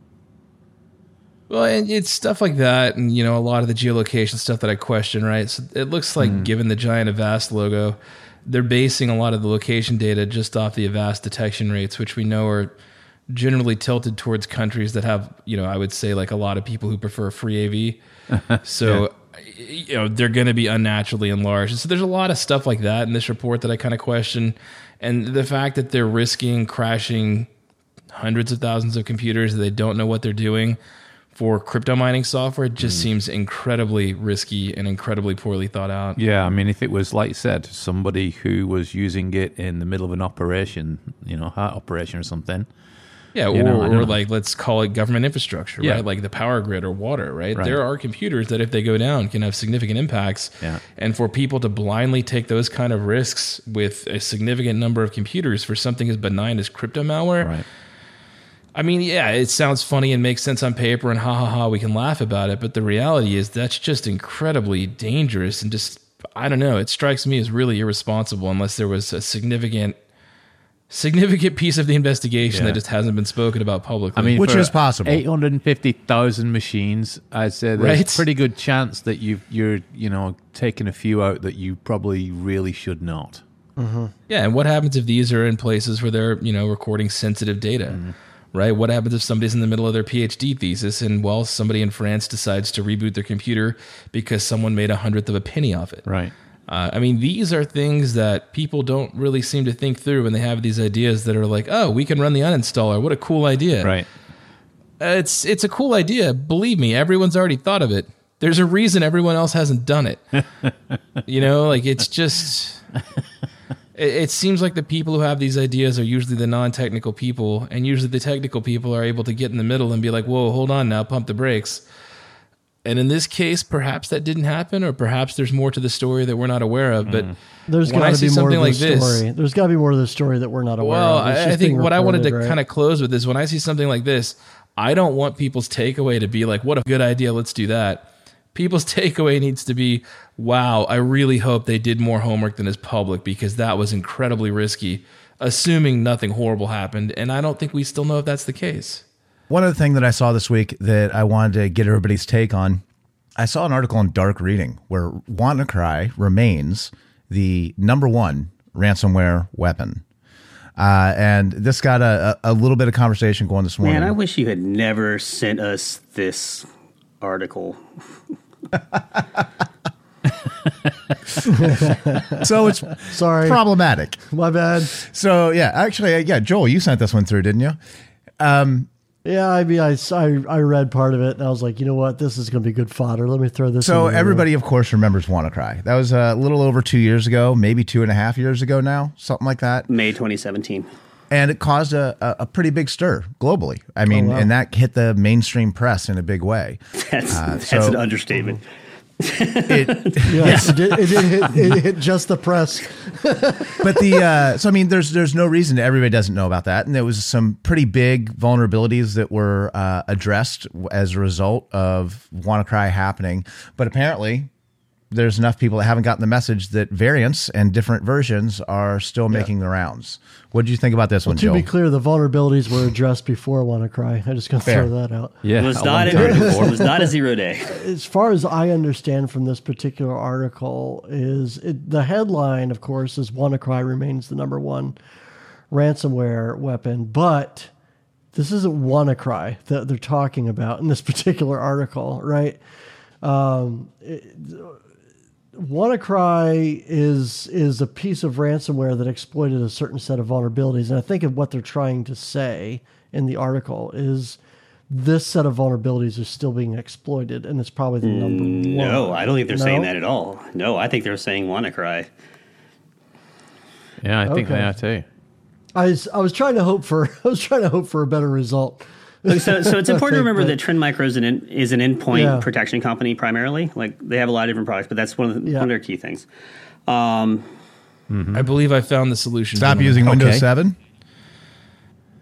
[SPEAKER 4] Well, and it's stuff like that, and you know, a lot of the geolocation stuff that I question, right? So it looks like, hmm. given the giant Avast logo, they're basing a lot of the location data just off the Avast detection rates, which we know are generally tilted towards countries that have, you know, I would say like a lot of people who prefer free AV. so, you know, they're going to be unnaturally enlarged. So there's a lot of stuff like that in this report that I kind of question, and the fact that they're risking crashing hundreds of thousands of computers that they don't know what they're doing for crypto mining software just mm. seems incredibly risky and incredibly poorly thought out.
[SPEAKER 1] Yeah, I mean, if it was like you said, somebody who was using it in the middle of an operation, you know, heart operation or something.
[SPEAKER 4] Yeah, or,
[SPEAKER 1] know,
[SPEAKER 4] or like let's call it government infrastructure,
[SPEAKER 1] Yeah.
[SPEAKER 4] right? Like the power grid or water, right?
[SPEAKER 1] Right.
[SPEAKER 4] There are computers that if they go down can have significant impacts.
[SPEAKER 1] Yeah.
[SPEAKER 4] And for people to blindly take those kind of risks with a significant number of computers for something as benign as crypto malware,
[SPEAKER 1] Right.
[SPEAKER 4] I mean, yeah, it sounds funny and makes sense on paper, and ha ha ha, we can laugh about it. But the reality is that's just incredibly dangerous and just, I don't know, it strikes me as really irresponsible unless there was a significant, significant piece of the investigation
[SPEAKER 1] Yeah.
[SPEAKER 4] that just hasn't been spoken about publicly.
[SPEAKER 1] I mean,
[SPEAKER 3] Which
[SPEAKER 1] for
[SPEAKER 3] is possible.
[SPEAKER 1] 850,000 machines, I said say there's
[SPEAKER 4] Right.
[SPEAKER 1] a pretty good chance that you've, you're, you know, taking a few out that you probably really should not.
[SPEAKER 4] Yeah, and what happens if these are in places where they're, you know, recording sensitive data?
[SPEAKER 1] Mm-hmm.
[SPEAKER 4] Right? What happens if somebody's in the middle of their PhD thesis and well, somebody in France decides to reboot their computer because someone made a hundredth of a penny off it?
[SPEAKER 1] Right.
[SPEAKER 4] Uh, I mean, these are things that people don't really seem to think through when they have these ideas that are like, "Oh, we can run the uninstaller. What a cool idea!"
[SPEAKER 1] Right.
[SPEAKER 4] Uh, it's it's a cool idea. Believe me, everyone's already thought of it. There's a reason everyone else hasn't done it. you know, like it's just. It, it seems like the people who have these ideas are usually the non-technical people, and usually the technical people are able to get in the middle and be like, "Whoa, hold on now, pump the brakes." And in this case, perhaps that didn't happen, or perhaps there's more to the story that we're not aware of. But mm.
[SPEAKER 2] There's
[SPEAKER 4] when I
[SPEAKER 2] got to
[SPEAKER 4] see
[SPEAKER 2] be more
[SPEAKER 4] something
[SPEAKER 2] to the
[SPEAKER 4] like this,
[SPEAKER 2] story. There's got to be more to the story that we're not aware
[SPEAKER 4] well,
[SPEAKER 2] of. It's
[SPEAKER 4] I, I think
[SPEAKER 2] being
[SPEAKER 4] what I wanted to
[SPEAKER 2] right?
[SPEAKER 4] kind of close with is when I see something like this, I don't want people's takeaway to be like, "What a good idea, let's do that." People's takeaway needs to be, "Wow, I really hope they did more homework than is public because that was incredibly risky." Assuming nothing horrible happened, and I don't think we still know if that's the case.
[SPEAKER 3] One other thing that I saw this week that I wanted to get everybody's take on, I saw an article in Dark Reading where WannaCry remains the number one ransomware weapon. Uh, and this got a, a a little bit of conversation going this morning.
[SPEAKER 6] Man, I wish you had never sent us this article.
[SPEAKER 3] So it's
[SPEAKER 2] Sorry,
[SPEAKER 3] problematic.
[SPEAKER 2] my bad.
[SPEAKER 3] So yeah, actually, uh, yeah, Joel, you sent this one through, didn't you?
[SPEAKER 2] Yeah, I mean, I, I, I read part of it and I was like, you know what, this is going to be good fodder. Let me throw this.
[SPEAKER 3] So
[SPEAKER 2] in
[SPEAKER 3] everybody, of course, remembers WannaCry. That was a little over two years ago, maybe two and a half years ago now, something like that.
[SPEAKER 6] May 2017.
[SPEAKER 3] and it caused a, a, a pretty big stir globally. I mean, oh,
[SPEAKER 2] wow.
[SPEAKER 3] and that hit the mainstream press in a big way.
[SPEAKER 6] That's uh, that's
[SPEAKER 3] so-
[SPEAKER 6] an understatement.
[SPEAKER 3] It,
[SPEAKER 2] Yes, it, did, it hit, it hit just the press.
[SPEAKER 3] but the uh, so I mean, there's there's no reason that everybody doesn't know about that, and there was some pretty big vulnerabilities that were uh, addressed as a result of WannaCry happening. But apparently, there's enough people that haven't gotten the message that variants and different versions are still making the rounds. What do you think about this one,
[SPEAKER 2] To
[SPEAKER 3] Joel?
[SPEAKER 2] be clear, the vulnerabilities were addressed before WannaCry. I'm just going to
[SPEAKER 3] Fair.
[SPEAKER 2] throw that out.
[SPEAKER 1] Yeah,
[SPEAKER 6] It was not a, it was not a zero day.
[SPEAKER 2] As far as I understand from this particular article, is it, the headline, of course, is WannaCry remains the number one ransomware weapon, but this isn't WannaCry that they're talking about in this particular article, right? Um, it, WannaCry is is a piece of ransomware that exploited a certain set of vulnerabilities, and I think of what they're trying to say in the article is this set of vulnerabilities are still being exploited, and it's probably the number mm, one.
[SPEAKER 6] No, I don't think they're saying that at all. No, I think they're saying WannaCry.
[SPEAKER 1] Yeah, I think
[SPEAKER 2] Okay.
[SPEAKER 1] they are too.
[SPEAKER 2] I was I was trying to hope for I was trying to hope for a better result.
[SPEAKER 6] So, so it's important to remember
[SPEAKER 2] that-
[SPEAKER 6] that Trend Micro is an, in, is an endpoint
[SPEAKER 2] Yeah.
[SPEAKER 6] protection company primarily. Like they have a lot of different products, but that's one of, the,
[SPEAKER 2] Yeah.
[SPEAKER 6] one of their key things. Um,
[SPEAKER 4] I believe I found the solution.
[SPEAKER 3] Stop
[SPEAKER 4] gentlemen.
[SPEAKER 3] using Windows
[SPEAKER 1] Okay.
[SPEAKER 3] 7.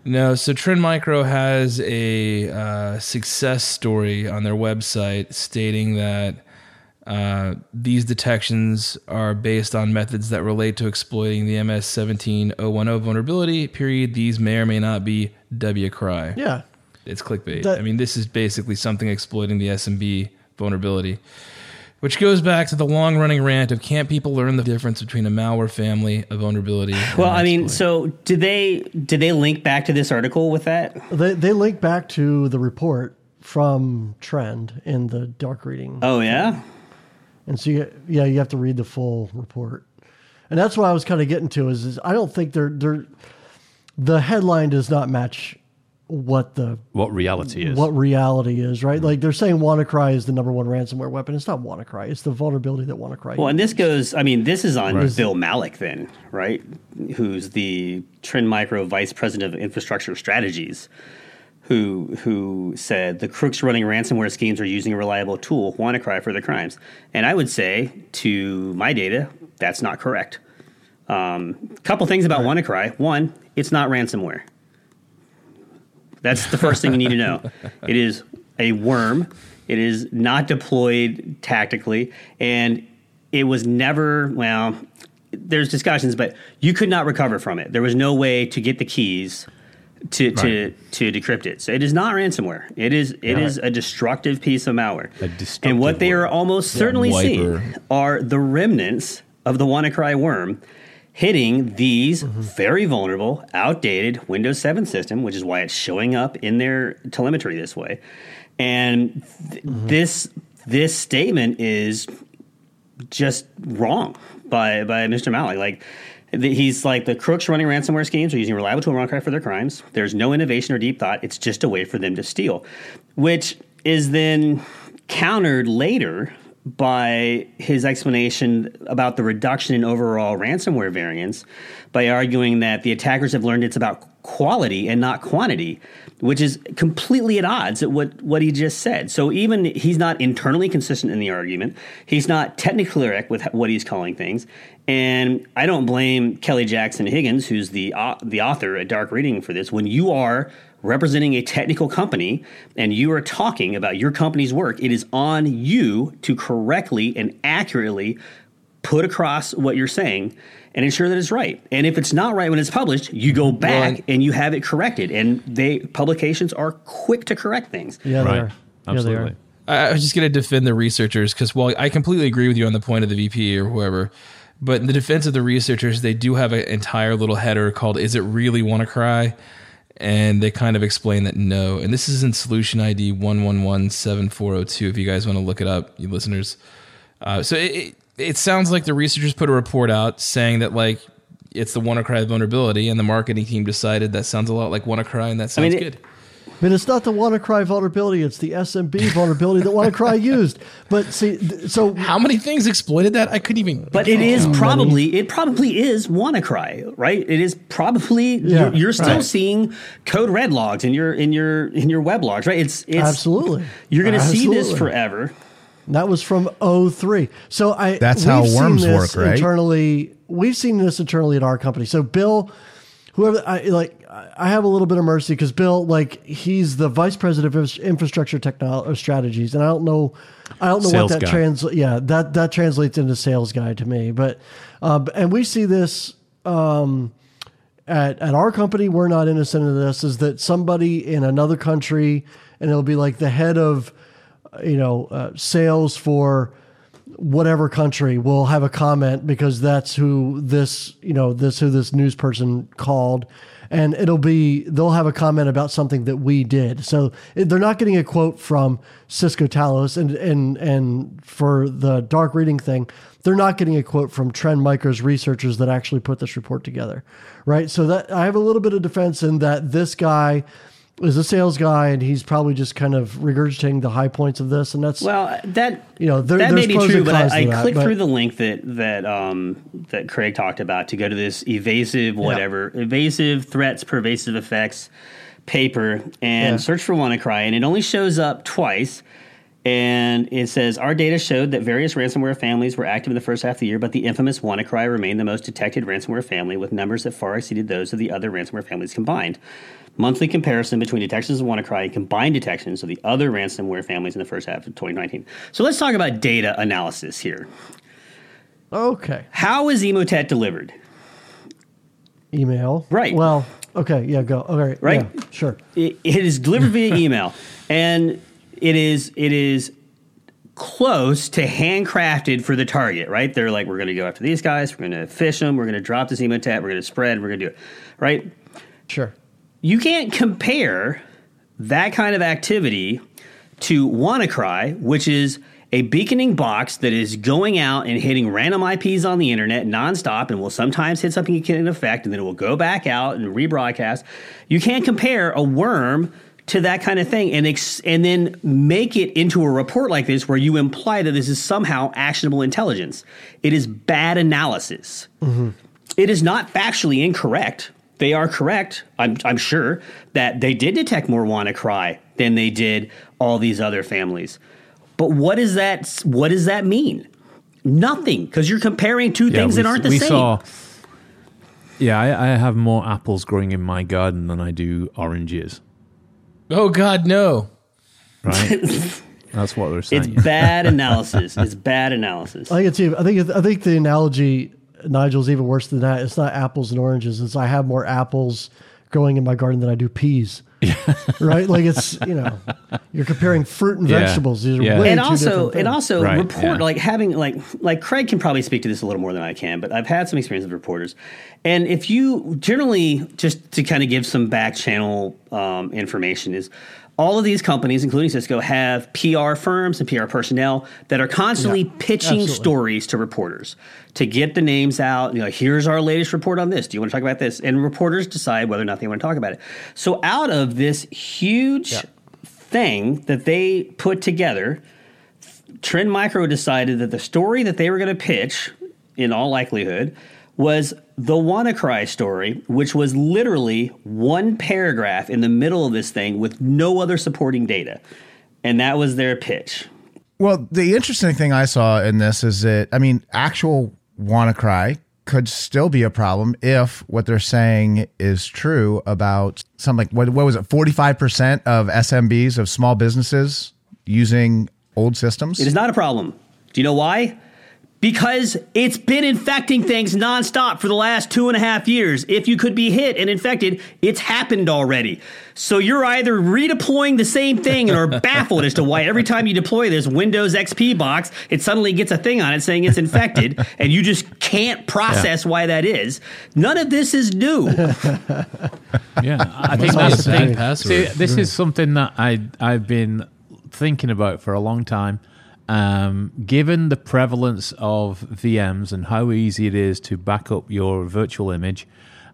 [SPEAKER 4] No, so Trend Micro has a uh, success story on their website stating that uh, these detections are based on methods that relate to exploiting the MS17010 vulnerability. Period. These may or may not be WCRY.
[SPEAKER 2] Yeah,
[SPEAKER 4] It's clickbait.
[SPEAKER 2] That-
[SPEAKER 4] I mean, this is basically something exploiting the SMB vulnerability, which goes back to the long running rant of can't people learn the difference between a malware family, a vulnerability?
[SPEAKER 6] well, I mean, so did they did they link back to this article with that?
[SPEAKER 2] they they link back to the report from Trend in the dark reading.
[SPEAKER 6] Oh yeah,
[SPEAKER 2] And so, you, yeah, you have to read the full report, and that's what I was kind of getting to. Is, is I don't think they're they're the headline does not match what the
[SPEAKER 1] What reality is.
[SPEAKER 2] what reality is, right? Like they're saying WannaCry is the number one ransomware weapon. It's not WannaCry. It's the vulnerability that WannaCry.
[SPEAKER 6] Well, and this goes. I mean, this is on
[SPEAKER 1] Right.
[SPEAKER 6] Bill Malik, then, right? Who's the Trend Micro Vice President of Infrastructure Strategies, who who said the crooks running ransomware schemes are using a reliable tool, WannaCry, for their crimes. And I would say, to my data, that's not correct. Um, couple things about WannaCry. One, it's not ransomware. That's the first thing you need to know. It is a worm. It is not deployed tactically, and it was never well. There's discussions, but you could not recover from it. There was no way to get the keys to to, to decrypt it. So it is not ransomware. It is it is a destructive piece of malware.
[SPEAKER 1] A destructive
[SPEAKER 6] and what they are almost certainly
[SPEAKER 4] wiper.
[SPEAKER 6] seeing are the remnants of the WannaCry worm hitting these very vulnerable, outdated Windows 7 system, which is why it's showing up in their telemetry this way. And th- this this statement is just wrong by by Mr. Malik. Like the, he's like the crooks running ransomware schemes are using reliable tool WannaCry for their crimes. There's no innovation or deep thought. It's just a way for them to steal, which is then countered later by his explanation about the reduction in overall ransomware variance by arguing that the attackers have learned it's about quality and not quantity, which is completely at odds at what, what he just said. So even he's not internally consistent in the argument. He's not technically correct with what he's calling things. And I don't blame Kelly Jackson Higgins, who's the au- the author at Dark Reading, for this. When you are representing a technical company and you are talking about your company's work, it is on you to correctly and accurately put across what you're saying and ensure that it's right. And if it's not right when it's published, you go back
[SPEAKER 4] and-
[SPEAKER 6] and you have it corrected. And they publications are quick to correct things.
[SPEAKER 2] yeah, they
[SPEAKER 1] right.
[SPEAKER 2] are. Yeah, they
[SPEAKER 1] Absolutely.
[SPEAKER 2] are.
[SPEAKER 4] I I was just going to defend the researchers because while I completely agree with you on the point of the VP or whoever, but in the defense of the researchers, they do have an entire little header called "Is it really WannaCry?" And they kind of explain that no. And this is in solution ID one one one seven four zero two. If you guys want to look it up, you listeners. Uh, so it, it, it sounds like the researchers put a report out saying that like it's the WannaCry vulnerability, and the marketing team decided that sounds a lot like WannaCry, and that sounds
[SPEAKER 6] mean, it-
[SPEAKER 4] good.
[SPEAKER 2] mean, it's not the WannaCry vulnerability; it's the SMB vulnerability that WannaCry used. But see, th- so
[SPEAKER 4] How many things exploited that? I couldn't even.
[SPEAKER 6] But it is probably it probably is WannaCry, right? It is probably
[SPEAKER 2] Yeah,
[SPEAKER 6] you're, you're still
[SPEAKER 2] right.
[SPEAKER 6] seeing code red logs in your in your in your web logs, right? It's it's
[SPEAKER 2] Absolutely.
[SPEAKER 6] You're going to see this forever.
[SPEAKER 2] That was from 03. So I
[SPEAKER 3] That's
[SPEAKER 2] we've
[SPEAKER 3] how
[SPEAKER 2] seen
[SPEAKER 3] worms
[SPEAKER 2] this
[SPEAKER 3] work, right?
[SPEAKER 2] Internally, we've seen this internally at our company. So Bill, whoever I like, I have a little bit of mercy because Bill, like, he's the vice president of infrastructure technology strategies, and I don't know, I don't know
[SPEAKER 1] Sales
[SPEAKER 2] what that translates. Yeah, that that translates into sales guy to me. But uh, and we see this. Um, at, at our company, we're not innocent of this. Is that somebody in another country, and it'll be like the head of, you know, uh, sales for whatever country will have a comment because that's who this, you know, this who this news person called, and it'll be they'll have a comment about something that we did. So they're not getting a quote from Cisco Talos, and and and for the dark reading thing, they're not getting a quote from Trend Micro's researchers that actually put this report together, right? So that I have a little bit of defense in that this guy is a sales guy and he's probably just kind of regurgitating the high points of this, and that's
[SPEAKER 6] Well, that
[SPEAKER 2] You know, there-
[SPEAKER 6] that may be true, but I, I
[SPEAKER 2] that,
[SPEAKER 6] clicked
[SPEAKER 2] but-
[SPEAKER 6] through the link that that um, that Craig talked about to go to this evasive whatever evasive threats, pervasive effects paper and
[SPEAKER 2] Yeah.
[SPEAKER 6] search for WannaCry, and it only shows up twice. And it says our data showed that various ransomware families were active in the first half of the year, but the infamous WannaCry remained the most detected ransomware family, with numbers that far exceeded those of the other ransomware families combined. Monthly comparison between detections of WannaCry and combined detections of the other ransomware families in the first half of 2019. So let's talk about data analysis here.
[SPEAKER 2] okay.
[SPEAKER 6] How is Emotet delivered?
[SPEAKER 2] Email,
[SPEAKER 6] Right.
[SPEAKER 2] Well, okay, yeah, go. Okay,
[SPEAKER 6] Right.
[SPEAKER 2] yeah, sure.
[SPEAKER 6] it, it is delivered via email, and it is it is close to handcrafted for the target. Right? They're like, we're going to go after these guys. We're going to phish them. We're going to drop this emotet. We're going to spread. We're going to do it. Right?
[SPEAKER 2] Sure.
[SPEAKER 6] You can't compare that kind of activity to WannaCry, which is a beaconing box that is going out and hitting random IPs on the internet nonstop and will sometimes hit something you can in effect and then it will go back out and rebroadcast. You can't compare a worm to that kind of thing and ex- and then make it into a report like this where you imply that this is somehow actionable intelligence. It is bad analysis. Mm-hmm. It is not factually incorrect. They are correct, I'm, I'm sure, that they did detect more WannaCry than they did all these other families. But what is that what does that mean? Nothing, because you're comparing two things
[SPEAKER 1] we,
[SPEAKER 6] that aren't the
[SPEAKER 1] we
[SPEAKER 6] same.
[SPEAKER 1] Saw, yeah, I, I have more apples growing in my garden than I do oranges.
[SPEAKER 4] Oh God, no!
[SPEAKER 1] Right? That's what we're saying.
[SPEAKER 6] it's bad analysis. It's bad analysis.
[SPEAKER 2] I think it's even, I think it- I think the analogy Nigel's even worse than that. It's not apples and oranges. It's I have more apples growing in my garden than I do peas. right? Like it's you know you're comparing fruit and
[SPEAKER 1] Yeah.
[SPEAKER 2] vegetables. These are
[SPEAKER 1] Yeah.
[SPEAKER 2] way
[SPEAKER 6] and
[SPEAKER 2] two
[SPEAKER 6] also
[SPEAKER 2] different
[SPEAKER 6] and also
[SPEAKER 1] Right,
[SPEAKER 6] report
[SPEAKER 1] yeah.
[SPEAKER 6] like having like like Craig can probably speak to this a little more than I can, but I've had some experience with reporters, and if you generally just to kind of give some back channel um, information is. All of these companies, including Cisco, have PR firms and PR personnel that are constantly
[SPEAKER 2] Yeah,
[SPEAKER 6] pitching
[SPEAKER 2] absolutely.
[SPEAKER 6] stories to reporters to get the names out. You know, here's our latest report on this. Do you want to talk about this? And reporters decide whether or not they want to talk about it. So, out of this huge thing that they put together, Trend Micro decided that the story that they were going to pitch, in all likelihood, was the WannaCry story, which was literally one paragraph in the middle of this thing with no other supporting data. And that was their pitch.
[SPEAKER 3] Well, the interesting thing I saw in this is that I mean, actual WannaCry could still be a problem if what they're saying is true about something like what, what was it, forty five percent of SMBs of small businesses using old systems.
[SPEAKER 6] It is not a problem. Do you know why? Because it's been infecting things nonstop for the last two and a half years. If you could be hit and infected, it's happened already. So you're either redeploying the same thing and are baffled as to why every time you deploy this Windows XP box, it suddenly gets a thing on it saying it's infected, and you just can't process why that is. None of this is new.
[SPEAKER 1] Yeah, I think that's the
[SPEAKER 4] sad
[SPEAKER 1] thing.
[SPEAKER 4] password.
[SPEAKER 1] See, this is something that I I've been thinking about for a long time, um, given the prevalence of VMs and how easy it is to back up your virtual image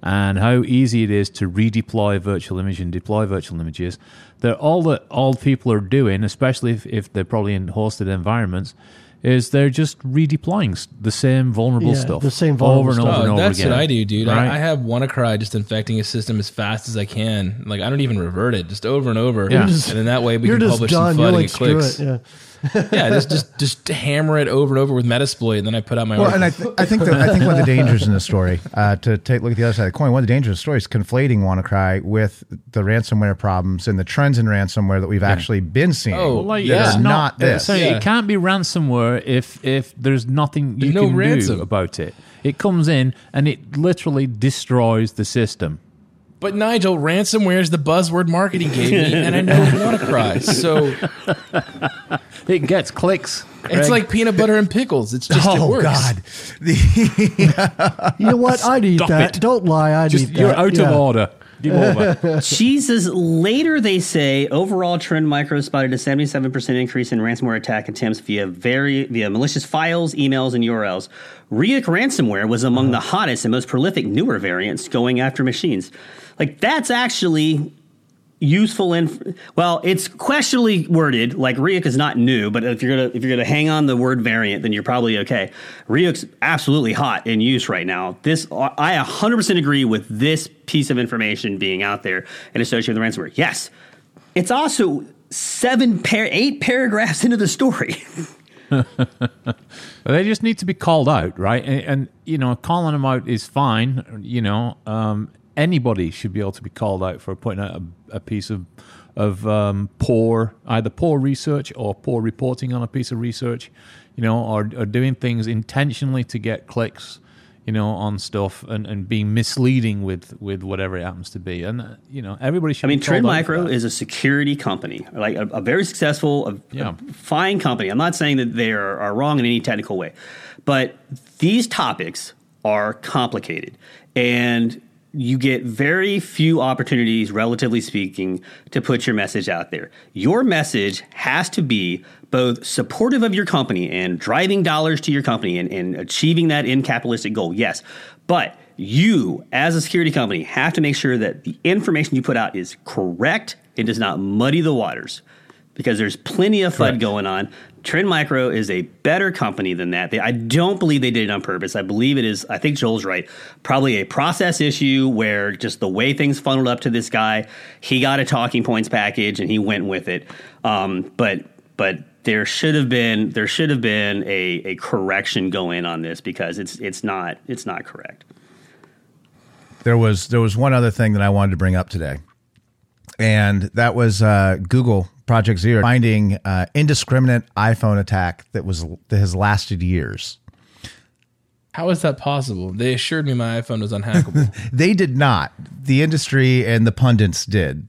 [SPEAKER 1] and how easy it is to redeploy a virtual image and deploy virtual images, that all that all people are doing, especially if, if they're probably in hosted environments, is they're just redeploying the same vulnerable
[SPEAKER 2] Yeah,
[SPEAKER 1] stuff
[SPEAKER 2] the same vulnerable
[SPEAKER 1] over and
[SPEAKER 2] stuff.
[SPEAKER 1] over and
[SPEAKER 4] Oh,
[SPEAKER 1] over
[SPEAKER 4] that's
[SPEAKER 1] again.
[SPEAKER 4] what I do, dude.
[SPEAKER 1] Right?
[SPEAKER 4] I, I have WannaCry just infecting a system as fast as I can. Like I don't even revert it, just over and over.
[SPEAKER 1] Yeah.
[SPEAKER 4] and then that way we
[SPEAKER 2] You're
[SPEAKER 4] can
[SPEAKER 2] just
[SPEAKER 4] publish
[SPEAKER 2] done.
[SPEAKER 4] some
[SPEAKER 2] You're
[SPEAKER 4] flood and
[SPEAKER 2] like
[SPEAKER 4] get clicks.
[SPEAKER 2] it. Yeah.
[SPEAKER 4] Yeah, just just just hammer it over and over with Metasploit, and then I put out my
[SPEAKER 3] Well,
[SPEAKER 4] own.
[SPEAKER 3] and I, th- I think the, I think one of the dangers in the story, uh, to take look at the other side of the coin, one of the dangers of the story is conflating WannaCry with the ransomware problems and the trends in ransomware that we've actually been seeing.
[SPEAKER 4] Oh,
[SPEAKER 1] Well, like,
[SPEAKER 4] Yeah.
[SPEAKER 1] it's
[SPEAKER 3] It's not this.
[SPEAKER 1] So
[SPEAKER 4] Yeah.
[SPEAKER 1] it can't be ransomware if if there's nothing you
[SPEAKER 4] There's no
[SPEAKER 1] can
[SPEAKER 4] ransom.
[SPEAKER 1] do about it. It comes in and it literally destroys the system.
[SPEAKER 4] But Nigel, ransomware is the buzzword marketing gave me, and I know WannaCry. So
[SPEAKER 1] It gets clicks.
[SPEAKER 4] it's like peanut butter and pickles. It's just it
[SPEAKER 3] oh
[SPEAKER 4] works.
[SPEAKER 3] God, the,
[SPEAKER 2] You know what? I'd eat
[SPEAKER 1] Stop
[SPEAKER 2] that.
[SPEAKER 1] it.
[SPEAKER 2] Don't lie. I'd
[SPEAKER 1] just
[SPEAKER 2] eat
[SPEAKER 1] you're out
[SPEAKER 2] Yeah.
[SPEAKER 1] of order. Give over.
[SPEAKER 6] Jesus. Later, they say overall Trend Micro spotted a 77% increase in ransomware attack attempts via very via malicious files, emails, and URLs. Ryuk ransomware was among uh-huh. the hottest and most prolific newer variants going after machines. Like that's actually useful and well, it's questionably worded. Like Ryuk is not new, but if you're gonna if you're gonna hang on the word variant, then you're probably okay. Ryuk's absolutely hot in use right now. This I 100% agree with this piece of information being out there and associated with the ransomware. Yes, it's also seven par eight paragraphs into the story.
[SPEAKER 1] They just need to be called out, right? And, and you know, calling them out is fine. You know, um, anybody should be able to be called out for putting out a, a piece of of um, poor, either poor research or poor reporting on a piece of research. You know, or, or doing things intentionally to get clicks. You know, on stuff and, and being misleading with with whatever it happens to be. And uh, you know, everybody should.
[SPEAKER 6] I mean, Trend
[SPEAKER 1] called out for
[SPEAKER 6] Micro is a security company, like a, a very successful, a,
[SPEAKER 1] Yeah.
[SPEAKER 6] a fine company. I'm not saying that they are, are wrong in any technical way, but these topics are complicated, and you get very few opportunities, relatively speaking, to put your message out there. Your message has to be both supportive of your company and driving dollars to your company and, and achieving that in capitalistic goal. Yes, but you, as a security company, have to make sure that the information you put out is correct and does not muddy the waters because there's plenty of FUD going on. Trend Micro is a better company than that. They, I don't believe they did it on purpose. I believe it is, I think Joel's right, probably a process issue where just the way things funneled up to this guy, he got a talking points package and he went with it. Um, but, but, there should have been there should have been a, a correction going on this because it's it's not it's not correct.
[SPEAKER 3] there was there was one other thing that I wanted to bring up today, and that was uh, Google Project Zero finding uh, indiscriminate iPhone attack that was that has lasted years.
[SPEAKER 4] How is that possible? They assured me my iPhone was unhackable.
[SPEAKER 3] They did not. The industry and the pundits did.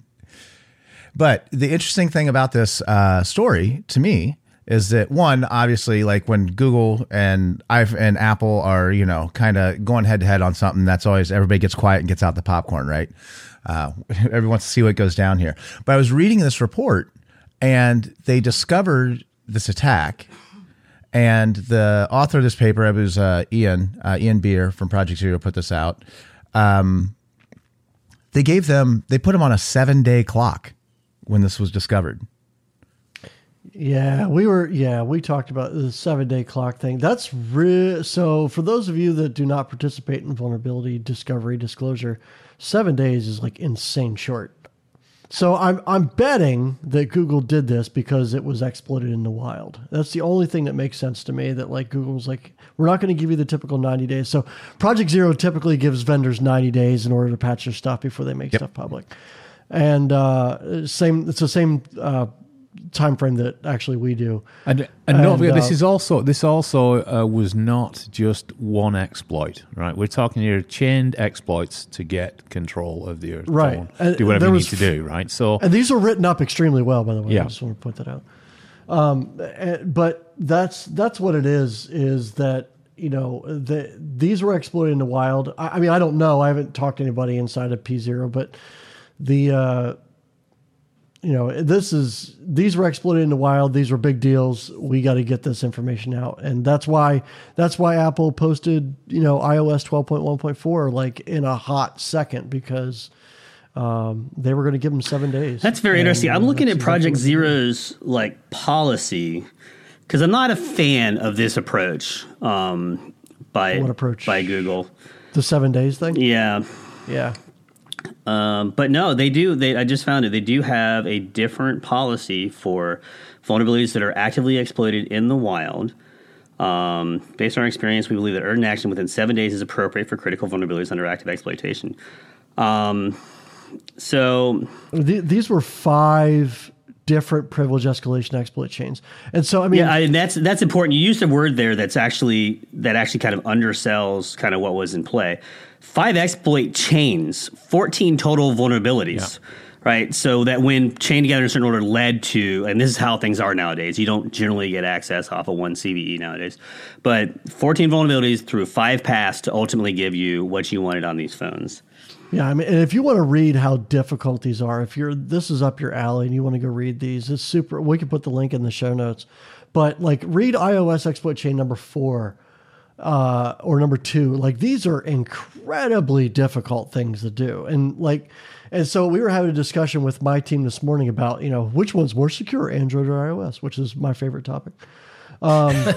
[SPEAKER 3] But the interesting thing about this uh, story to me is that one, obviously, like when Google and i and Apple are, you know, kind of going head to head on something, that's always everybody gets quiet and gets out the popcorn, right? Uh, everyone wants to see what goes down here. But I was reading this report, and they discovered this attack. And the author of this paper, it was uh, Ian uh, Ian Beer from Project Zero, put this out. Um, they gave them, they put them on a seven day clock when this was discovered.
[SPEAKER 2] Yeah, we were. Yeah, we talked about the seven day clock thing. That's real. so. For those of you that do not participate in vulnerability discovery disclosure, seven days is like insane short. So I'm I'm betting that Google did this because it was exploited in the wild. That's the only thing that makes sense to me. That like Google's like we're not going to give you the typical 90 days. So Project Zero typically gives vendors 90 days in order to patch their stuff before they make stuff public. And uh, same it's the same uh, time frame that actually we do.
[SPEAKER 1] And, and,
[SPEAKER 2] And,
[SPEAKER 1] forget,
[SPEAKER 2] uh,
[SPEAKER 1] this is also this also uh, was not just one exploit, right? We're talking here chained exploits to get control of the Earth,
[SPEAKER 2] Right.
[SPEAKER 1] phone, do whatever you need to do, right? So
[SPEAKER 2] And these are written up extremely well, by the way.
[SPEAKER 1] Yeah.
[SPEAKER 2] I just want to point that out. Um, eh, but that's that's what it is. Is that you know the these were exploited in the wild. I, I mean, I don't know. I haven't talked to anybody inside of P zero, but the uh, you know, this is these were exploited in the wild. These were big deals. We got to get this information out, and that's why that's why Apple posted you know iOS twelve point one point four like in a hot second because um, they were going to give them seven days.
[SPEAKER 6] That's very
[SPEAKER 2] And,
[SPEAKER 6] interesting. I'm looking at Project Zero's like policy because I'm not a fan of this approach um, by
[SPEAKER 2] What approach?
[SPEAKER 6] by Google.
[SPEAKER 2] the seven days thing.
[SPEAKER 6] Yeah,
[SPEAKER 2] Yeah,
[SPEAKER 6] um, but no, they do. They I just found it. They do have a different policy for vulnerabilities that are actively exploited in the wild. Um, based on our experience, we believe that urgent action within seven days is appropriate for critical vulnerabilities under active exploitation. Um, so
[SPEAKER 2] Th- these were five different privilege escalation exploit chains, and so I mean,
[SPEAKER 6] Yeah, I, and that's that's important. You used a word there that's actually that actually kind of undersells kind of what was in play. Five exploit chains, fourteen total vulnerabilities. Right, so that when chained together in a certain order led to, and this is how things are nowadays. You don't generally get access off of one CVE nowadays, but 14 vulnerabilities through five paths to ultimately give you what you wanted on these phones.
[SPEAKER 2] Yeah, I mean, and if you want to read how difficult these are, if you're this is up your alley and you want to go read these, it's super. We can put the link in the show notes, but like read iOS exploit chain number four uh, or number two. Like these are incredibly difficult things to do, and like, and so we were having a discussion with my team this morning about you know which one's more secure, Android or iOS, which is my favorite topic.
[SPEAKER 3] Um,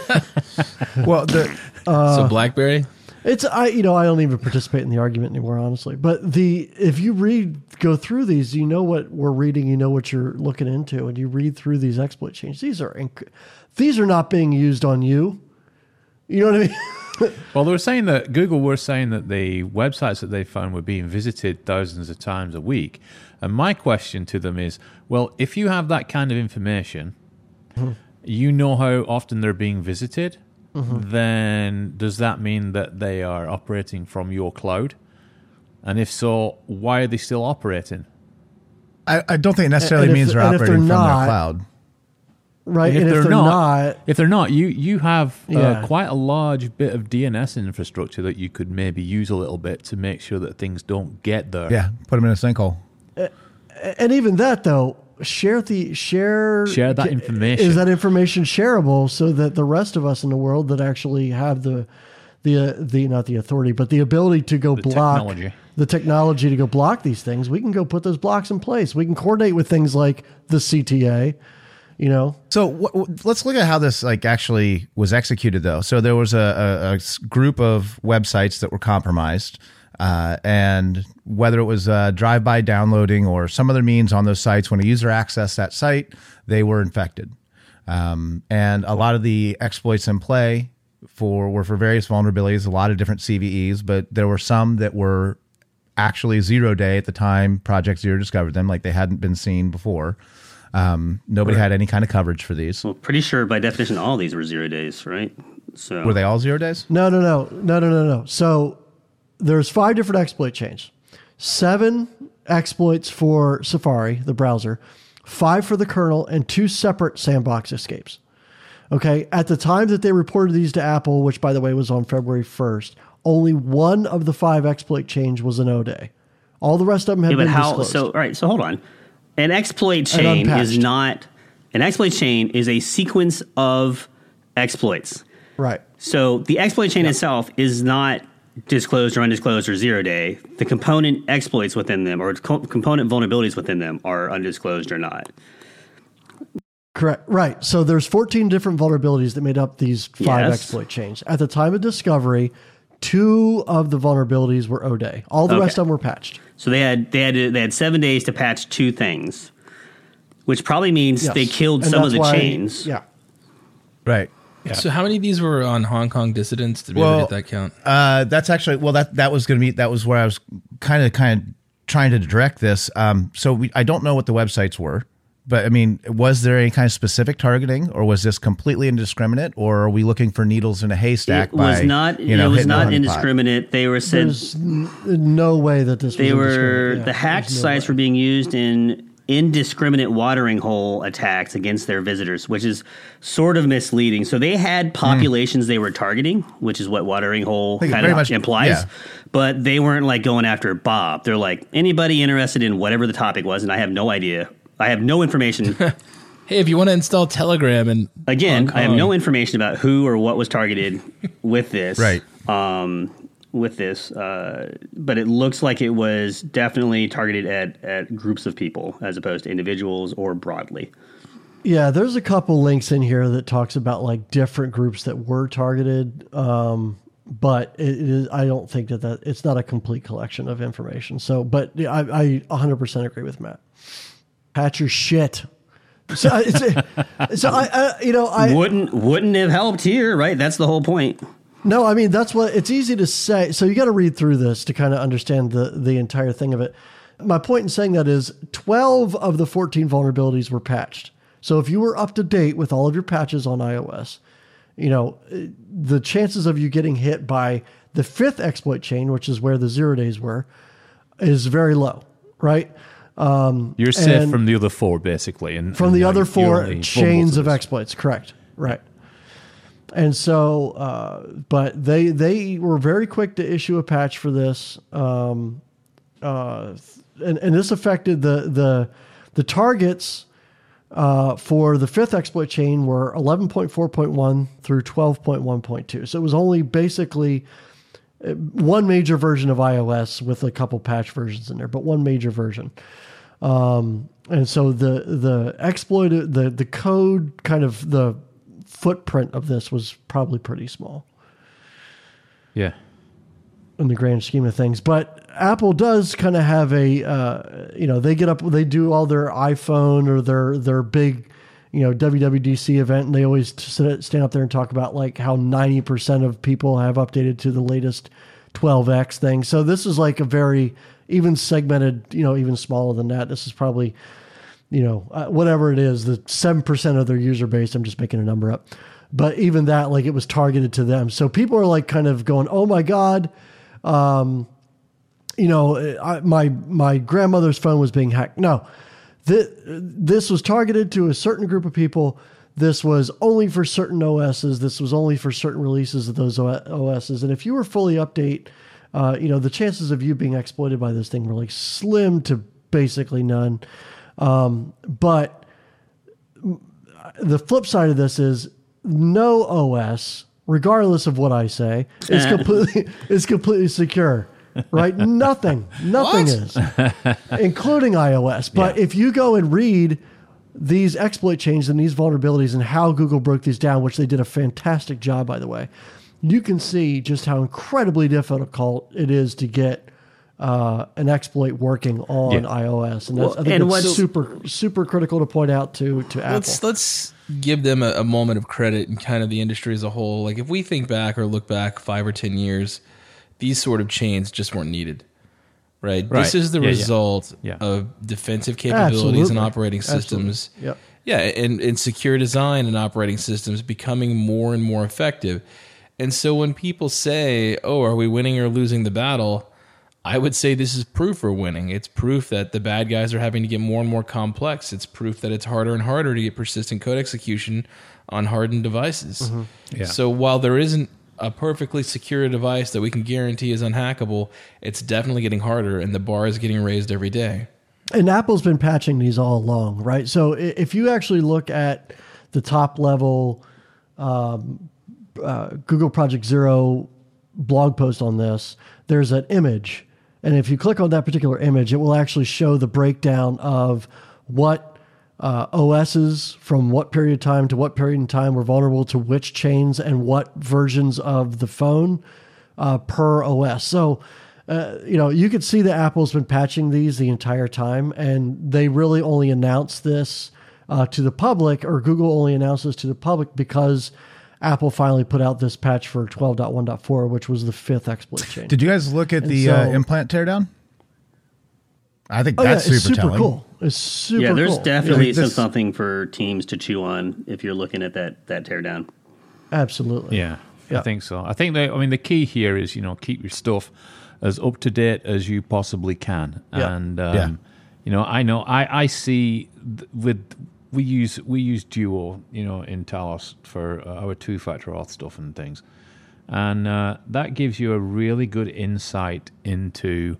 [SPEAKER 3] Well, the uh,
[SPEAKER 4] so BlackBerry.
[SPEAKER 2] It's I you know I don't even participate in the argument anymore honestly. But the if you read go through these, you know what we're reading, you know what you're looking into, and you read through these exploit changes. These are inc- these are not being used on you. You know what I mean?
[SPEAKER 1] Well, they were saying that Google were saying that the websites that they found were being visited thousands of times a week. And my question to them is, well, if you have that kind of information, you know how often they're being visited, then does that mean that they are operating from your cloud? And if so, why are they still operating?
[SPEAKER 3] I, I don't think it necessarily
[SPEAKER 2] And if-
[SPEAKER 3] means they're operating
[SPEAKER 2] they're
[SPEAKER 3] from
[SPEAKER 2] not-
[SPEAKER 3] their cloud.
[SPEAKER 2] Right?
[SPEAKER 1] And
[SPEAKER 2] And if they're, not,
[SPEAKER 1] if they're not, you you have uh, quite a large bit of DNS infrastructure that you could maybe use a little bit to make sure that things don't get there.
[SPEAKER 3] Yeah, put them in a sinkhole.
[SPEAKER 2] and even that though, share the share
[SPEAKER 1] Share that information.
[SPEAKER 2] Is that information shareable so that the rest of us in the world that actually have the the uh, the not the authority, but the ability to go block
[SPEAKER 1] technology.
[SPEAKER 2] the technology to go block these things, we can go put those blocks in place. We can coordinate with things like the CTA. You know,
[SPEAKER 3] So wh- wh- let's look at how this like actually was executed, though. So there was a a group of websites that were compromised, uh, and whether it was uh, drive-by downloading or some other means on those sites, when a user accessed that site, they were infected. Um, and a lot of the exploits in play for were for various vulnerabilities, a lot of different CVEs, but there were some that were actually zero day at the time Project Zero discovered them, like they hadn't been seen before. Um, nobody had any kind of coverage for these.
[SPEAKER 6] Well, pretty sure by definition all these were zero days, right? So
[SPEAKER 3] Were they all zero days?
[SPEAKER 2] no, no, no, no, no, no, no. So there's five different exploit chains, seven exploits for Safari, the browser, five for the kernel, and two separate sandbox escapes. Okay. At the time that they reported these to Apple, which by the way was on February 1st, only one of the five exploit chains was an O day. All the rest of them have
[SPEAKER 6] Yeah, but
[SPEAKER 2] been
[SPEAKER 6] how?
[SPEAKER 2] disclosed.
[SPEAKER 6] So, all right. So, hold on. An exploit chain is not an exploit chain is a sequence of exploits.
[SPEAKER 2] right.
[SPEAKER 6] So, the exploit chain itself is not disclosed or undisclosed or zero day. The component exploits within them or co- component vulnerabilities within them are undisclosed or not.
[SPEAKER 2] Correct. Right. So there's 14 different vulnerabilities that made up these five
[SPEAKER 6] Yes.
[SPEAKER 2] exploit chains. At the time of discovery, two of the vulnerabilities were O day. All the rest of them were patched.
[SPEAKER 6] So they had they had to, they had seven days to patch two things, which probably means
[SPEAKER 2] Yes.
[SPEAKER 6] they killed
[SPEAKER 2] And
[SPEAKER 6] some of the
[SPEAKER 2] why-
[SPEAKER 6] chains.
[SPEAKER 2] Yeah.
[SPEAKER 3] Right.
[SPEAKER 4] So how many of these were on Hong Kong dissidents? Did we
[SPEAKER 3] Well,
[SPEAKER 4] ever get that count?
[SPEAKER 3] Uh, that's actually well. That that was going to be that was where I was kind of kind of trying to direct this. Um, so we, I don't know what the websites were, but I mean, was there any kind of specific targeting, or was this completely indiscriminate, or are we looking for needles in a haystack?
[SPEAKER 6] It was not.
[SPEAKER 3] you know,
[SPEAKER 6] it was not
[SPEAKER 3] honeypot?
[SPEAKER 6] indiscriminate. They were said
[SPEAKER 2] There's no way that this
[SPEAKER 6] they
[SPEAKER 2] was
[SPEAKER 6] were.
[SPEAKER 2] Yeah,
[SPEAKER 6] the hacked
[SPEAKER 2] no
[SPEAKER 6] sites
[SPEAKER 2] way.
[SPEAKER 6] were being used in indiscriminate watering hole attacks against their visitors, which is sort of misleading. So they had hmm. populations they were targeting, which is what watering hole kind of
[SPEAKER 3] much-
[SPEAKER 6] implies.
[SPEAKER 3] yeah.
[SPEAKER 6] But they weren't like going after Bob. They're like anybody interested in whatever the topic was, and I have no idea I have no information.
[SPEAKER 4] Hey, if you want to install Telegram and
[SPEAKER 6] Again, I have no information about who or what was targeted with this.
[SPEAKER 3] Right.
[SPEAKER 6] Um, with this, uh, but it looks like it was definitely targeted at at groups of people as opposed to individuals or broadly.
[SPEAKER 2] Yeah, there's a couple links in here that talks about like different groups that were targeted. Um, but it is, I don't think that that it's not a complete collection of information. So, but I, I 100% agree with Matt. Patch your shit. So, uh, it's, so I, I, you know, I
[SPEAKER 6] wouldn't wouldn't have helped here, right? That's the whole point.
[SPEAKER 2] No, I mean that's what it's easy to say. So you got to read through this to kind of understand the the entire thing of it. My point in saying that is 12 of the 14 vulnerabilities were patched. So if you were up to date with all of your patches on iOS, you know, the chances of you getting hit by the fifth exploit chain, which is where the zero days were, is very low, right?
[SPEAKER 1] You're safe from the other four, basically, and
[SPEAKER 2] from
[SPEAKER 1] and
[SPEAKER 2] the other four chains of exploits. Correct. Right. And so, uh, but they they were very quick to issue a patch for this, um, uh, and and this affected the the the targets uh, for the fifth exploit chain were 11.4.1 through 12.1.2. So it was only basically uh, one major version of iOS with a couple patch versions in there, but one major version. Um, and so the the exploit the the code kind of the footprint of this was probably pretty small
[SPEAKER 1] Yeah.
[SPEAKER 2] in the grand scheme of things. But Apple does kind of have a, uh, you know, they get up, they do all their iPhone or their their big, you know, WWDC event, and they always sit, stand up there and talk about like how ninety percent of people have updated to the latest 12x thing. So this is like a very even segmented, you know, even smaller than that. This is probably, you know, uh, whatever it is, the seven percent of their user base. I'm just making a number up. But even that, like it was targeted to them. So people are like kind of going, "Oh my god, Um, you know, I, my my grandmother's phone was being hacked. No, th- this was targeted to a certain group of people. This was only for certain OSs. This was only for certain releases of those OSs. And if you were fully update, uh, you know, the chances of you being exploited by this thing were like slim to basically none. Um, but the flip side of this is no OS, regardless of what I say, is completely is completely secure. Right? nothing. Nothing is. including iOS. But if you go and read these exploit chains and these vulnerabilities and how Google broke these down, which they did a fantastic job, by the way, you can see just how incredibly difficult it is to get uh, an exploit working on
[SPEAKER 1] Yeah.
[SPEAKER 2] iOS, and that's,
[SPEAKER 6] Well,
[SPEAKER 2] I think
[SPEAKER 6] what's-
[SPEAKER 2] super super critical to point out to to Apple.
[SPEAKER 4] Let's let's give them a, a moment of credit and kind of the industry as a whole. Like if we think back or look back five or ten years, these sort of chains just weren't needed. Right. This is the
[SPEAKER 1] Yeah, yeah.
[SPEAKER 4] result
[SPEAKER 1] Yeah.
[SPEAKER 4] of defensive capabilities
[SPEAKER 2] Absolutely.
[SPEAKER 4] and operating systems.
[SPEAKER 2] Yep.
[SPEAKER 4] Yeah, and, and secure design and operating systems becoming more and more effective. And so when people say, "Oh, are we winning or losing the battle?" I would say this is proof we're winning. It's proof that the bad guys are having to get more and more complex. It's proof that it's harder and harder to get persistent code execution on hardened devices. Mm-hmm.
[SPEAKER 1] Yeah.
[SPEAKER 4] So while there isn't a perfectly secure device that we can guarantee is unhackable, it's definitely getting harder, and the bar is getting raised every day.
[SPEAKER 2] and Apple's been patching these all along, right? So if you actually look at the top level um, uh, Google Project Zero blog post on this, there's an image, and if you click on that particular image, it will actually show the breakdown of what uh, OSs from what period of time to what period in time were vulnerable to which chains and what versions of the phone uh, per OS. So, uh, you know, you could see that Apple's been patching these the entire time, and they really only announced this uh, to the public, or Google only announced this to the public because Apple finally put out this patch for 12.1.4, which was the fifth exploit chain.
[SPEAKER 3] Did you guys look at
[SPEAKER 2] And
[SPEAKER 3] the uh,
[SPEAKER 2] so-
[SPEAKER 3] implant teardown? I think
[SPEAKER 2] oh,
[SPEAKER 3] that's
[SPEAKER 2] it's
[SPEAKER 3] super,
[SPEAKER 2] super
[SPEAKER 3] telling.
[SPEAKER 2] cool. It's super
[SPEAKER 6] yeah, there's
[SPEAKER 2] cool.
[SPEAKER 6] definitely
[SPEAKER 3] Yeah,
[SPEAKER 6] some
[SPEAKER 3] this-
[SPEAKER 6] something for teams to chew on if you're looking at that that teardown.
[SPEAKER 2] Absolutely.
[SPEAKER 1] Yeah,
[SPEAKER 2] Yeah.
[SPEAKER 1] I think so. I think that I mean the key here is you know keep your stuff as up to date as you possibly can,
[SPEAKER 2] Yeah.
[SPEAKER 1] and um,
[SPEAKER 3] Yeah.
[SPEAKER 1] you know I know I I see th- with we use we use Duo you know in Talos for uh, our two factor auth stuff and things, and uh, that gives you a really good insight into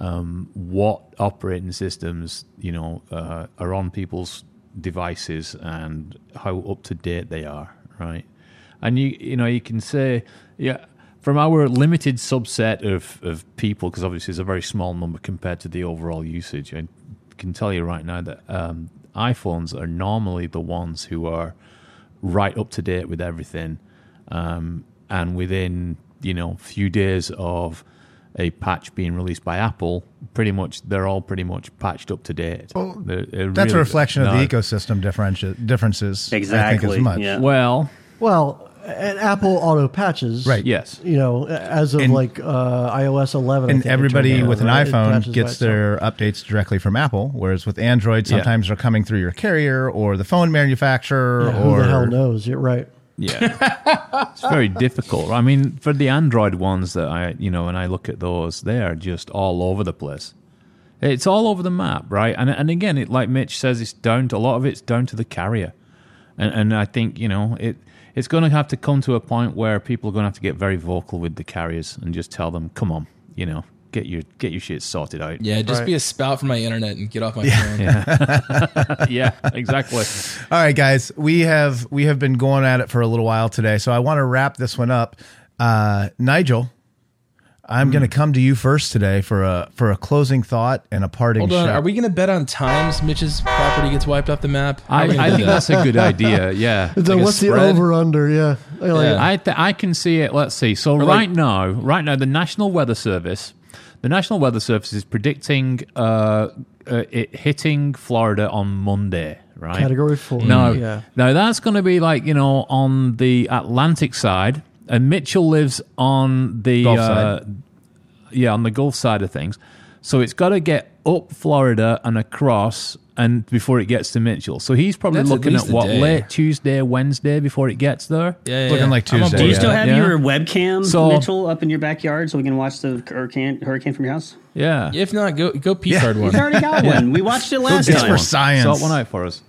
[SPEAKER 1] um, what operating systems you know uh, are on people's devices and how up to date they are, right? And you you know you can say yeah from our limited subset of of people because obviously it's a very small number compared to the overall usage. I can tell you right now that um, iPhones are normally the ones who are right up to date with everything, um, and within you know few days of a patch being released by Apple, pretty much they're all pretty much patched up to date. They're- they're
[SPEAKER 3] That's a
[SPEAKER 1] really-
[SPEAKER 3] reflection of
[SPEAKER 1] no.
[SPEAKER 3] the ecosystem differenti- differences. I think,
[SPEAKER 6] Exactly,
[SPEAKER 3] as much.
[SPEAKER 6] yeah.
[SPEAKER 1] Well,
[SPEAKER 2] Well, and Apple auto patches.
[SPEAKER 3] Right.
[SPEAKER 1] yes,
[SPEAKER 2] You know, as of
[SPEAKER 3] And-
[SPEAKER 2] like uh, iOS 11. I
[SPEAKER 3] And
[SPEAKER 2] think
[SPEAKER 3] everybody
[SPEAKER 2] out,
[SPEAKER 3] with an
[SPEAKER 2] right?
[SPEAKER 3] iPhone
[SPEAKER 2] patches by
[SPEAKER 3] gets
[SPEAKER 2] itself.
[SPEAKER 3] their updates directly from Apple, whereas with Android,
[SPEAKER 1] Yeah.
[SPEAKER 3] sometimes they're coming through your carrier or the phone manufacturer
[SPEAKER 2] Yeah, who
[SPEAKER 3] or
[SPEAKER 2] the hell knows? You're right.
[SPEAKER 1] Yeah, it's very difficult. I mean, for the Android ones that I, you know, when I look at those, they are just all over the place. It's all over the map, right? And and again, it like Mitch says, it's down to a lot of it's down to the carrier, and and I think you know it. It's going to have to come to a point where people are going to have to get very vocal with the carriers and just tell them, "Come on, you know, get your get your shit sorted out."
[SPEAKER 4] Yeah, just
[SPEAKER 2] Right.
[SPEAKER 4] be a spout for my internet and get off my phone.
[SPEAKER 1] yeah, exactly.
[SPEAKER 3] All right, guys, we have we have been going at it for a little while today, so I want to wrap this one up. Uh, Nigel, I'm
[SPEAKER 1] Hmm.
[SPEAKER 3] going to come to you first today for a for a closing thought and a parting
[SPEAKER 4] Hold on,
[SPEAKER 3] shot.
[SPEAKER 4] are we going to bet on times Mitch's property gets wiped off the map?
[SPEAKER 1] I,
[SPEAKER 4] are we gonna
[SPEAKER 1] I think
[SPEAKER 4] that?
[SPEAKER 1] that's a good idea. Yeah.
[SPEAKER 2] So
[SPEAKER 4] Like
[SPEAKER 2] what's the over under? Yeah. I like
[SPEAKER 4] Yeah.
[SPEAKER 1] I th- I can see it. Let's see. So
[SPEAKER 4] like-
[SPEAKER 1] right now, right now, the National Weather Service, the National Weather Service is predicting uh, uh, it hitting Florida on Monday. Right.
[SPEAKER 2] Category four.
[SPEAKER 1] No,
[SPEAKER 2] Yeah.
[SPEAKER 1] no, that's going to be like you know on the Atlantic side, and Mitchell lives on the uh, yeah, on the Gulf side of things. So it's got to get up Florida and across, and before it gets to Mitchell. So he's probably
[SPEAKER 4] That's at
[SPEAKER 1] looking
[SPEAKER 4] least
[SPEAKER 1] at
[SPEAKER 4] a
[SPEAKER 1] what
[SPEAKER 4] day.
[SPEAKER 1] late Tuesday, Wednesday before it gets there.
[SPEAKER 4] Yeah, yeah,
[SPEAKER 3] Looking
[SPEAKER 4] yeah.
[SPEAKER 3] like
[SPEAKER 4] I'm on
[SPEAKER 3] Tuesday,
[SPEAKER 6] Do you
[SPEAKER 3] yeah.
[SPEAKER 6] still have
[SPEAKER 1] Yeah.
[SPEAKER 6] your webcam,
[SPEAKER 1] So-
[SPEAKER 6] Mitchell, up in your backyard so we can watch the hurricane hurricane from your house?
[SPEAKER 1] Yeah,
[SPEAKER 4] If not, go go P
[SPEAKER 3] Yeah.
[SPEAKER 4] card one.
[SPEAKER 6] We've already got one. We watched it last
[SPEAKER 3] It's
[SPEAKER 6] time.
[SPEAKER 3] for science.
[SPEAKER 1] Sort one out for us.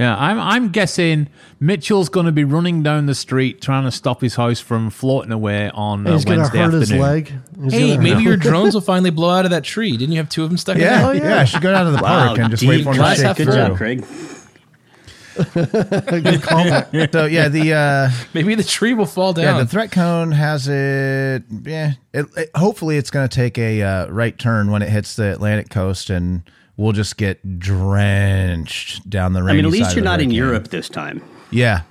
[SPEAKER 1] Yeah, I'm I'm guessing Mitchell's going to be running down the street trying to stop his house from floating away on uh,
[SPEAKER 2] He's going to
[SPEAKER 1] Wednesday
[SPEAKER 2] hurt
[SPEAKER 1] afternoon.
[SPEAKER 2] his leg. He's
[SPEAKER 4] Hey,
[SPEAKER 2] gonna-
[SPEAKER 4] maybe your drones will finally blow out of that tree. Didn't you have two of them stuck in
[SPEAKER 3] yeah,
[SPEAKER 4] there?
[SPEAKER 3] yeah,
[SPEAKER 2] yeah.
[SPEAKER 3] I should go down to the park and just wait
[SPEAKER 6] deep
[SPEAKER 3] for him to
[SPEAKER 6] cut.
[SPEAKER 3] shake
[SPEAKER 6] Good
[SPEAKER 3] through.
[SPEAKER 6] job, Craig.
[SPEAKER 2] Good call.
[SPEAKER 3] So yeah, the uh,
[SPEAKER 4] Maybe the tree will fall down.
[SPEAKER 3] yeah the threat cone has it. Yeah, it, it- hopefully it's going to take a uh, right turn when it hits the Atlantic coast, and we'll just get drenched down the.
[SPEAKER 6] I mean, at least you're not in. Europe this time.
[SPEAKER 3] Yeah,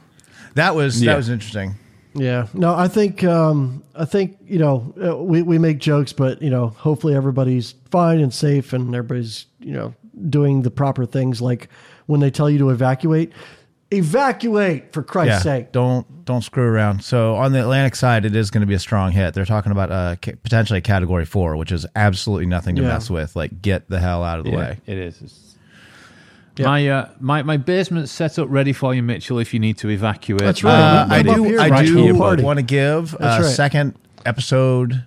[SPEAKER 3] that was
[SPEAKER 1] Yeah.
[SPEAKER 3] that was interesting.
[SPEAKER 2] Yeah. No, I think um, I think you know uh, we we make jokes, but you know hopefully everybody's fine and safe, and everybody's you know doing the proper things, like when they tell you to evacuate, evacuate for Christ's
[SPEAKER 3] yeah,
[SPEAKER 2] sake.
[SPEAKER 3] don't don't screw around. So on the Atlantic side, it is going to be a strong hit. They're talking about uh, ca- potentially a Category Four, which is absolutely nothing to
[SPEAKER 2] Yeah.
[SPEAKER 3] mess with. Like, get the hell out of the
[SPEAKER 1] Yeah,
[SPEAKER 3] way.
[SPEAKER 1] it is. It's- My uh, my my basement's set up ready for you, Mitchell. If you need to evacuate,
[SPEAKER 2] That's right.
[SPEAKER 3] Uh, I do.
[SPEAKER 2] here,
[SPEAKER 3] I
[SPEAKER 1] right
[SPEAKER 3] do
[SPEAKER 1] here,
[SPEAKER 3] want to give a
[SPEAKER 2] That's right.
[SPEAKER 3] second episode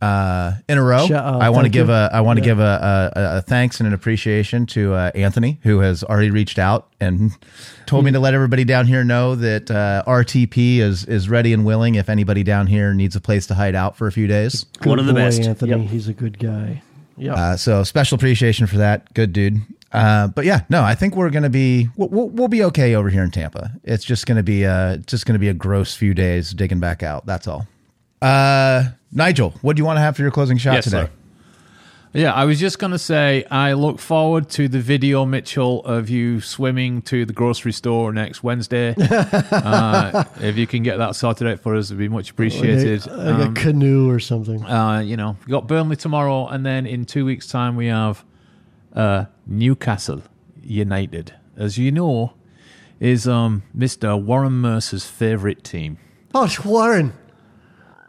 [SPEAKER 3] uh, in a row.
[SPEAKER 2] Sh- uh,
[SPEAKER 3] I want to give
[SPEAKER 2] you.
[SPEAKER 3] a. I want to
[SPEAKER 2] Yeah.
[SPEAKER 3] give a, a, a thanks and an appreciation to uh, Anthony, who has already reached out and told me to let everybody down here know that uh, RTP is is ready and willing. If anybody down here needs a place to hide out for a few days,
[SPEAKER 2] Good
[SPEAKER 6] One of the
[SPEAKER 2] boy,
[SPEAKER 6] best.
[SPEAKER 2] Anthony.
[SPEAKER 6] Yep.
[SPEAKER 2] He's a good guy. Yeah.
[SPEAKER 3] Uh, so special appreciation for that. Good dude. Uh, but yeah, no, I think we're gonna be we'll, we'll, we'll be okay over here in Tampa. It's just gonna be uh just gonna be a gross few days digging back out. That's all. Uh, Nigel, what do you want to have for your closing shot
[SPEAKER 1] Yes,
[SPEAKER 3] today?
[SPEAKER 1] sir. Yeah, I was just going to say I look forward to the video, Mitchell, of you swimming to the grocery store next Wednesday. uh, if you can get that sorted out for us, it'd be much appreciated.
[SPEAKER 2] Like a, like
[SPEAKER 1] Um,
[SPEAKER 2] a canoe or something.
[SPEAKER 1] uh, you know, we got Burnley tomorrow, and then in two weeks' time we have uh, Newcastle United. As you know, is um, Mr. Warren Mercer's favourite team.
[SPEAKER 2] Oh, it's Warren.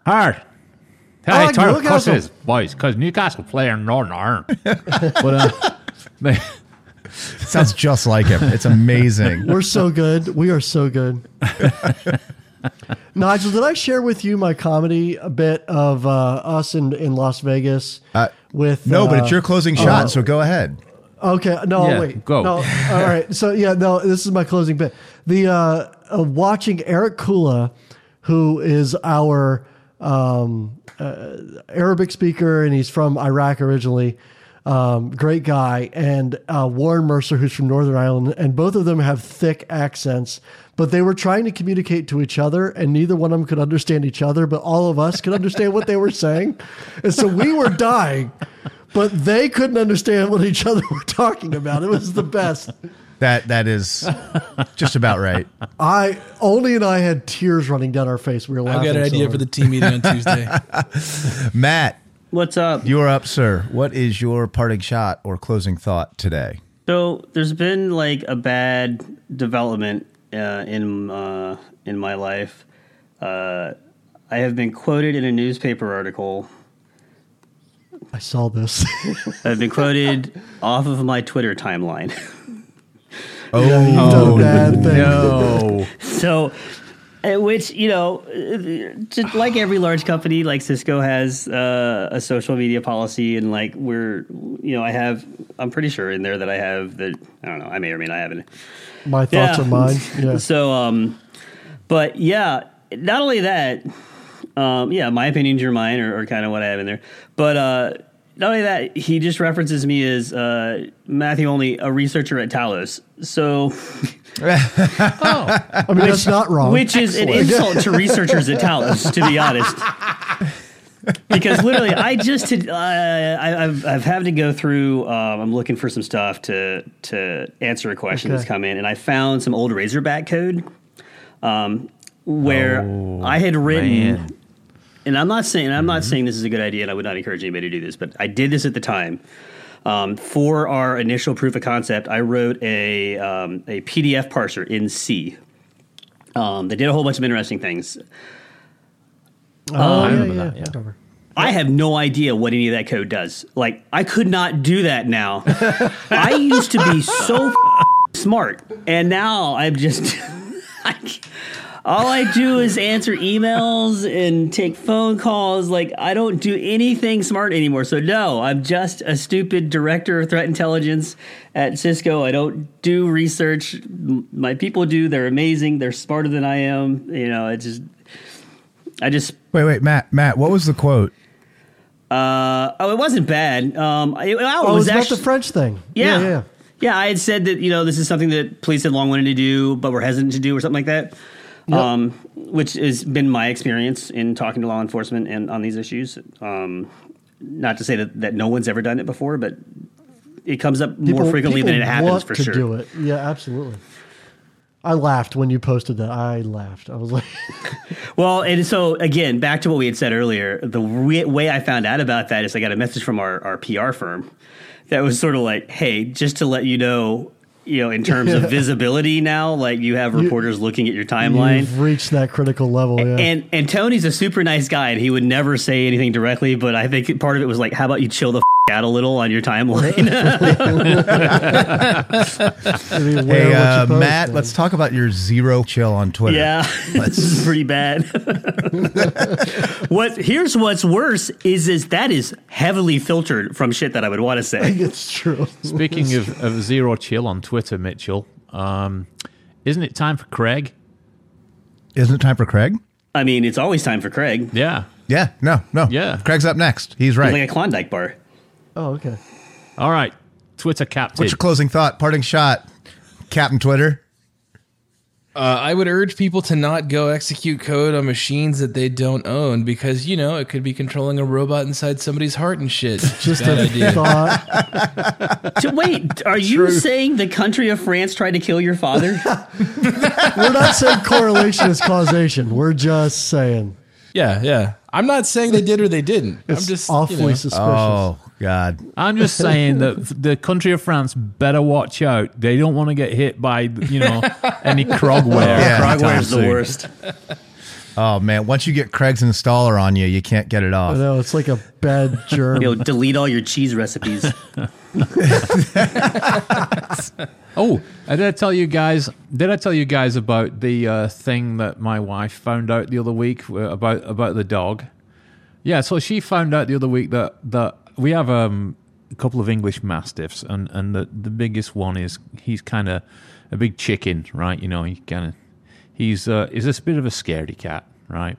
[SPEAKER 1] Hard. Hey,
[SPEAKER 2] I like
[SPEAKER 1] Tyler,
[SPEAKER 2] Newcastle.
[SPEAKER 1] it is, boys, because Newcastle play in Northern Ireland. but uh, they,
[SPEAKER 3] Sounds just like him. It's amazing.
[SPEAKER 2] We're so good. We are so good. Nigel, did I share with you my comedy a bit of uh, us in, in Las Vegas?
[SPEAKER 3] Uh,
[SPEAKER 2] with
[SPEAKER 3] no, but
[SPEAKER 2] uh,
[SPEAKER 3] it's your closing shot, so go ahead.
[SPEAKER 2] Okay, no,
[SPEAKER 1] Yeah,
[SPEAKER 2] wait,
[SPEAKER 1] go.
[SPEAKER 2] No, all right. So yeah, no, this is my closing bit. The uh, uh, watching Eric Kula, who is our um, uh, Arabic speaker, and he's from Iraq originally. Um, great guy, and uh, Warren Mercer, who's from Northern Ireland, and both of them have thick accents. But they were trying to communicate to each other, and neither one of them could understand each other. But all of us could understand what they were saying, and so we were dying. But they couldn't understand what each other were talking about. It was the best.
[SPEAKER 3] That that is just about right.
[SPEAKER 2] I only and I had tears running down our face. We were laughing.
[SPEAKER 4] I've got an
[SPEAKER 2] so
[SPEAKER 4] idea
[SPEAKER 2] hard.
[SPEAKER 4] for the team meeting on Tuesday.
[SPEAKER 3] Matt,
[SPEAKER 6] What's up?
[SPEAKER 3] you are up, sir. What is your parting shot or closing thought today?
[SPEAKER 6] So there's been like a bad development uh, in uh, in my life. Uh, I have been quoted in a newspaper article.
[SPEAKER 2] I saw this.
[SPEAKER 6] I've been quoted off of my Twitter timeline.
[SPEAKER 3] Oh,
[SPEAKER 2] yeah, you've done a bad thing.
[SPEAKER 1] No.
[SPEAKER 6] so, uh, which you know, just like every large company, like Cisco has uh, a social media policy, and like we're, you know, I have, I'm pretty sure in there that I have that. I don't know. I may or may not have it.
[SPEAKER 2] My thoughts
[SPEAKER 6] Yeah.
[SPEAKER 2] are mine. Yeah.
[SPEAKER 6] So, um, but yeah, not only that, um, yeah, my opinions are mine, or, or kind of what I have in there. But uh, not only that, he just references me as uh, Matthew Olney, a researcher at Talos. So,
[SPEAKER 2] I mean, that's not wrong.
[SPEAKER 6] which is an insult to researchers at Talos, to be honest. because literally, I just had, uh, I, I've I've had to go through. Um, I'm looking for some stuff to to answer a question that's come in, and I found some old Razorback code, um, where I had written.
[SPEAKER 1] man.
[SPEAKER 6] And I'm not saying I'm not saying this is a good idea, and I would not encourage anybody to do this, but I did this at the time. Um, for our initial proof of concept, I wrote a um, a PDF parser in C. Um, they did a whole bunch of interesting things.
[SPEAKER 2] oh, yeah,
[SPEAKER 1] remember
[SPEAKER 2] yeah,
[SPEAKER 1] that, yeah.
[SPEAKER 2] whatever.
[SPEAKER 6] I have no idea what any of that code does. Like, I could not do that now. I used to be so smart, and now I'm just. I, all I do is answer emails and take phone calls. Like, I don't do anything smart anymore. So, no, I'm just a stupid director of threat intelligence at Cisco. I don't do research. My people do. They're amazing. They're smarter than I am. You know, it just. I just
[SPEAKER 3] wait, wait, Matt, Matt, what was the quote?
[SPEAKER 6] uh, oh, it wasn't bad. Um, it, oh, it
[SPEAKER 2] Oh, it
[SPEAKER 6] was
[SPEAKER 2] was about the French thing.
[SPEAKER 6] yeah.
[SPEAKER 2] yeah, yeah.
[SPEAKER 6] Yeah, I had said that you know this is something that police had long wanted to do, but were hesitant to do, or something like that. Um, which has been my experience in talking to law enforcement and on these issues. Um, not to say that, that no one's ever done it before, but it comes up more frequently than it happens for
[SPEAKER 2] to
[SPEAKER 6] sure.
[SPEAKER 2] do it. Yeah, absolutely. I laughed when you posted that. I laughed. I was like,
[SPEAKER 6] Well, and so again, back to what we had said earlier, the re- way I found out about that is I got a message from our, our PR firm that was sort of like, hey, just to let you know, you know, in terms of visibility now, like you have reporters looking at your timeline.
[SPEAKER 2] you've reached that critical level. Yeah.
[SPEAKER 6] And and Tony's a super nice guy, and he would never say anything directly. But I think part of it was like, how about you chill the f- out a little on your timeline?
[SPEAKER 2] To be aware
[SPEAKER 3] Hey, uh,
[SPEAKER 2] you post,
[SPEAKER 3] Matt,
[SPEAKER 2] man.
[SPEAKER 3] let's talk about your zero chill on Twitter.
[SPEAKER 6] yeah, this is pretty bad. what here's what's worse is is that is heavily filtered from shit that I would want to say.
[SPEAKER 2] It's true.
[SPEAKER 1] Speaking of, of zero chill on Twitter, Mitchell, um, isn't it time for Craig?
[SPEAKER 3] Isn't it time for Craig?
[SPEAKER 6] I mean, it's always time for Craig.
[SPEAKER 1] Yeah.
[SPEAKER 3] Yeah, no, no.
[SPEAKER 1] Yeah.
[SPEAKER 3] Craig's up next. He's
[SPEAKER 6] It's
[SPEAKER 3] right.
[SPEAKER 6] like a Klondike bar.
[SPEAKER 2] Oh, okay.
[SPEAKER 1] All right. Twitter captain.
[SPEAKER 3] What's your closing thought? Parting shot, Captain Twitter.
[SPEAKER 4] Uh, I would urge people to not go execute code on machines that they don't own because you know it could be controlling a robot inside somebody's heart and shit.
[SPEAKER 2] Just
[SPEAKER 4] Bad
[SPEAKER 2] a
[SPEAKER 4] idea.
[SPEAKER 2] thought.
[SPEAKER 6] So wait, are you saying the country of France tried to kill your father?
[SPEAKER 2] We're not saying correlation is causation. We're just saying
[SPEAKER 4] Yeah, yeah. I'm not saying they did or they didn't.
[SPEAKER 2] it's
[SPEAKER 4] I'm just
[SPEAKER 2] awfully
[SPEAKER 4] you know,
[SPEAKER 2] suspicious.
[SPEAKER 3] Oh God.
[SPEAKER 1] I'm just saying that the country of France better watch out. They don't want to get hit by, you know, any Krogware.
[SPEAKER 3] Yeah.
[SPEAKER 6] Krogware's the worst.
[SPEAKER 3] Oh man, once you get Craig's installer on you, you can't get it off.
[SPEAKER 2] No, it's like a bad germ.
[SPEAKER 6] You know, delete all your cheese recipes.
[SPEAKER 1] Oh, uh, did I tell you guys? Did I tell you guys about the uh, thing that my wife found out the other week uh, about about the dog? Yeah, so she found out the other week that that we have um, a couple of English mastiffs, and and the the biggest one is he's kind of a big chicken, right? You know, he kind of he's uh, he's a bit of a scaredy cat, right?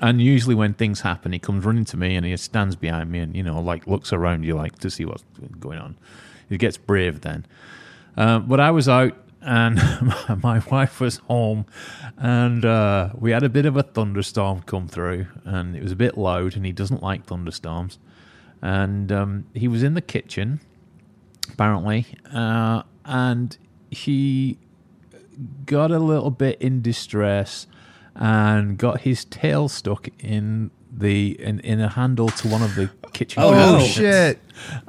[SPEAKER 1] And usually when things happen, he comes running to me and he stands behind me and you know like looks around you like to see what's going on. He gets brave then. Uh, but I was out and my wife was home and uh, we had a bit of a thunderstorm come through and it was a bit loud and he doesn't like thunderstorms and um, he was in the kitchen apparently uh, and he got a little bit in distress and got his tail stuck in the in, in a handle to one of the kitchen
[SPEAKER 6] Oh,
[SPEAKER 3] Oh
[SPEAKER 6] no.
[SPEAKER 3] shit!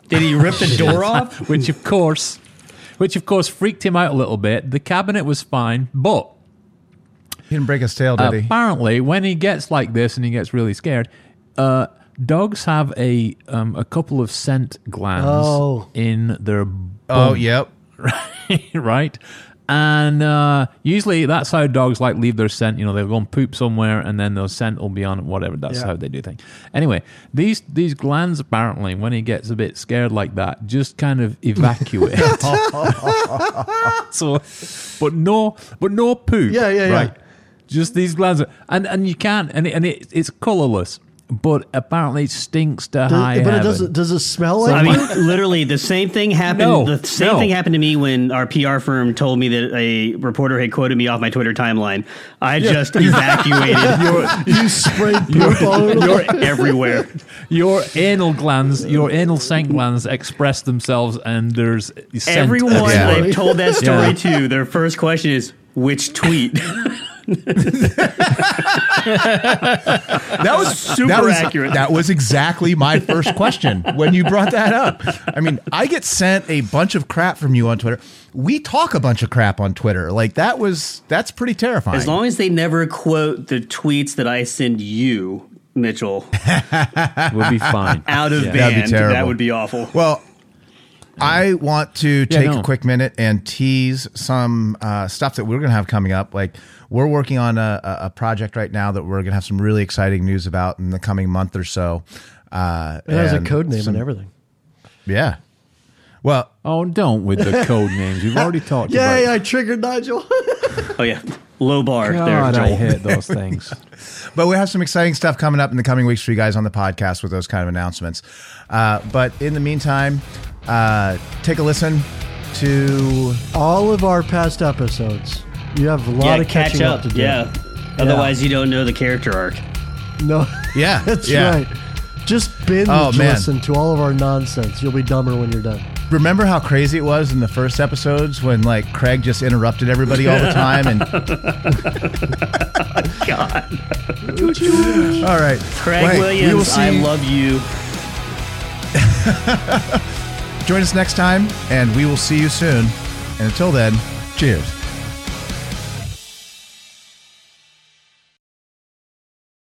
[SPEAKER 6] Did he rip the door off?
[SPEAKER 1] which of course which of course freaked him out a little bit the cabinet was fine but
[SPEAKER 3] He didn't break his tail, did he?
[SPEAKER 1] apparently when he gets like this and he gets really scared uh dogs have a um a couple of scent glands
[SPEAKER 2] Oh.
[SPEAKER 1] in their bum,
[SPEAKER 3] Oh, yep.
[SPEAKER 1] right and uh usually that's how dogs like leave their scent. You know they'll go and poop somewhere and then their scent will be on it whatever. That's
[SPEAKER 2] Yeah.
[SPEAKER 1] how they do things. Anyway these these glands apparently when he gets a bit scared like that just kind of evacuate. So but no but no poop.
[SPEAKER 2] Yeah, yeah, yeah.
[SPEAKER 1] just these glands. And and you can't and it, and it, it's colorless but apparently it stinks to
[SPEAKER 2] Does-
[SPEAKER 1] high
[SPEAKER 2] but it
[SPEAKER 1] heaven.
[SPEAKER 2] doesn't. Does it smell like?
[SPEAKER 6] I mean, literally, the same thing happened.
[SPEAKER 1] No,
[SPEAKER 6] the same
[SPEAKER 1] no.
[SPEAKER 6] thing happened to me when our PR firm told me that a reporter had quoted me off my Twitter timeline. I just evacuated
[SPEAKER 2] you sprayed poop all over. the-
[SPEAKER 6] You're everywhere.
[SPEAKER 1] your anal glands, your anal scent glands express themselves, and there's scent
[SPEAKER 6] Everyone. I've told that story
[SPEAKER 1] Yeah.
[SPEAKER 6] to, their first question is, which tweet?
[SPEAKER 3] That was
[SPEAKER 6] Super
[SPEAKER 3] that was,
[SPEAKER 6] accurate.
[SPEAKER 3] That was exactly my first question when you brought that up. I mean, I get sent a bunch of crap from you on Twitter. We talk a bunch of crap on Twitter. Like that was that's pretty terrifying.
[SPEAKER 6] As long as they never quote the tweets that I send you, Mitchell,
[SPEAKER 1] We'll be fine.
[SPEAKER 6] out of
[SPEAKER 1] Yeah.
[SPEAKER 3] That'd be
[SPEAKER 6] band,
[SPEAKER 3] terrible.
[SPEAKER 6] that would be awful.
[SPEAKER 3] Well, I want to take
[SPEAKER 1] no.
[SPEAKER 3] a quick minute and tease some uh, stuff that we're going to have coming up. Like we're working on a, a a project right now that we're going to have some really exciting news about in the coming month or so. Uh,
[SPEAKER 2] It has a code name
[SPEAKER 3] some-
[SPEAKER 2] and everything.
[SPEAKER 3] Yeah. Well,
[SPEAKER 1] Oh, don't with the code names. We've already talked
[SPEAKER 2] Yay!
[SPEAKER 1] about.
[SPEAKER 2] I triggered Nigel.
[SPEAKER 6] Oh, yeah. Low bar there,
[SPEAKER 1] God, I
[SPEAKER 6] Joel.
[SPEAKER 1] hate those things.
[SPEAKER 3] But we have some exciting stuff coming up in the coming weeks for you guys on the podcast with those kind of announcements. Uh, but in the meantime, uh, take a listen to.
[SPEAKER 2] All of our past episodes. You have a lot
[SPEAKER 6] Yeah,
[SPEAKER 2] of
[SPEAKER 6] catch
[SPEAKER 2] catching
[SPEAKER 6] up.
[SPEAKER 2] up to do.
[SPEAKER 6] Yeah. Otherwise, you don't know the character arc.
[SPEAKER 2] No.
[SPEAKER 3] Yeah,
[SPEAKER 2] That's
[SPEAKER 3] yeah.
[SPEAKER 2] right. Just binge
[SPEAKER 3] Oh,
[SPEAKER 2] listen to all of our nonsense. You'll be dumber when you're done.
[SPEAKER 3] Remember how crazy it was in the first episodes when like Craig just interrupted everybody all the time and.
[SPEAKER 6] God.
[SPEAKER 3] all right,
[SPEAKER 6] Craig
[SPEAKER 3] Wait, we will
[SPEAKER 6] Williams,
[SPEAKER 3] see-
[SPEAKER 6] I love you.
[SPEAKER 3] Join us next time, and we will see you soon. And until then, cheers.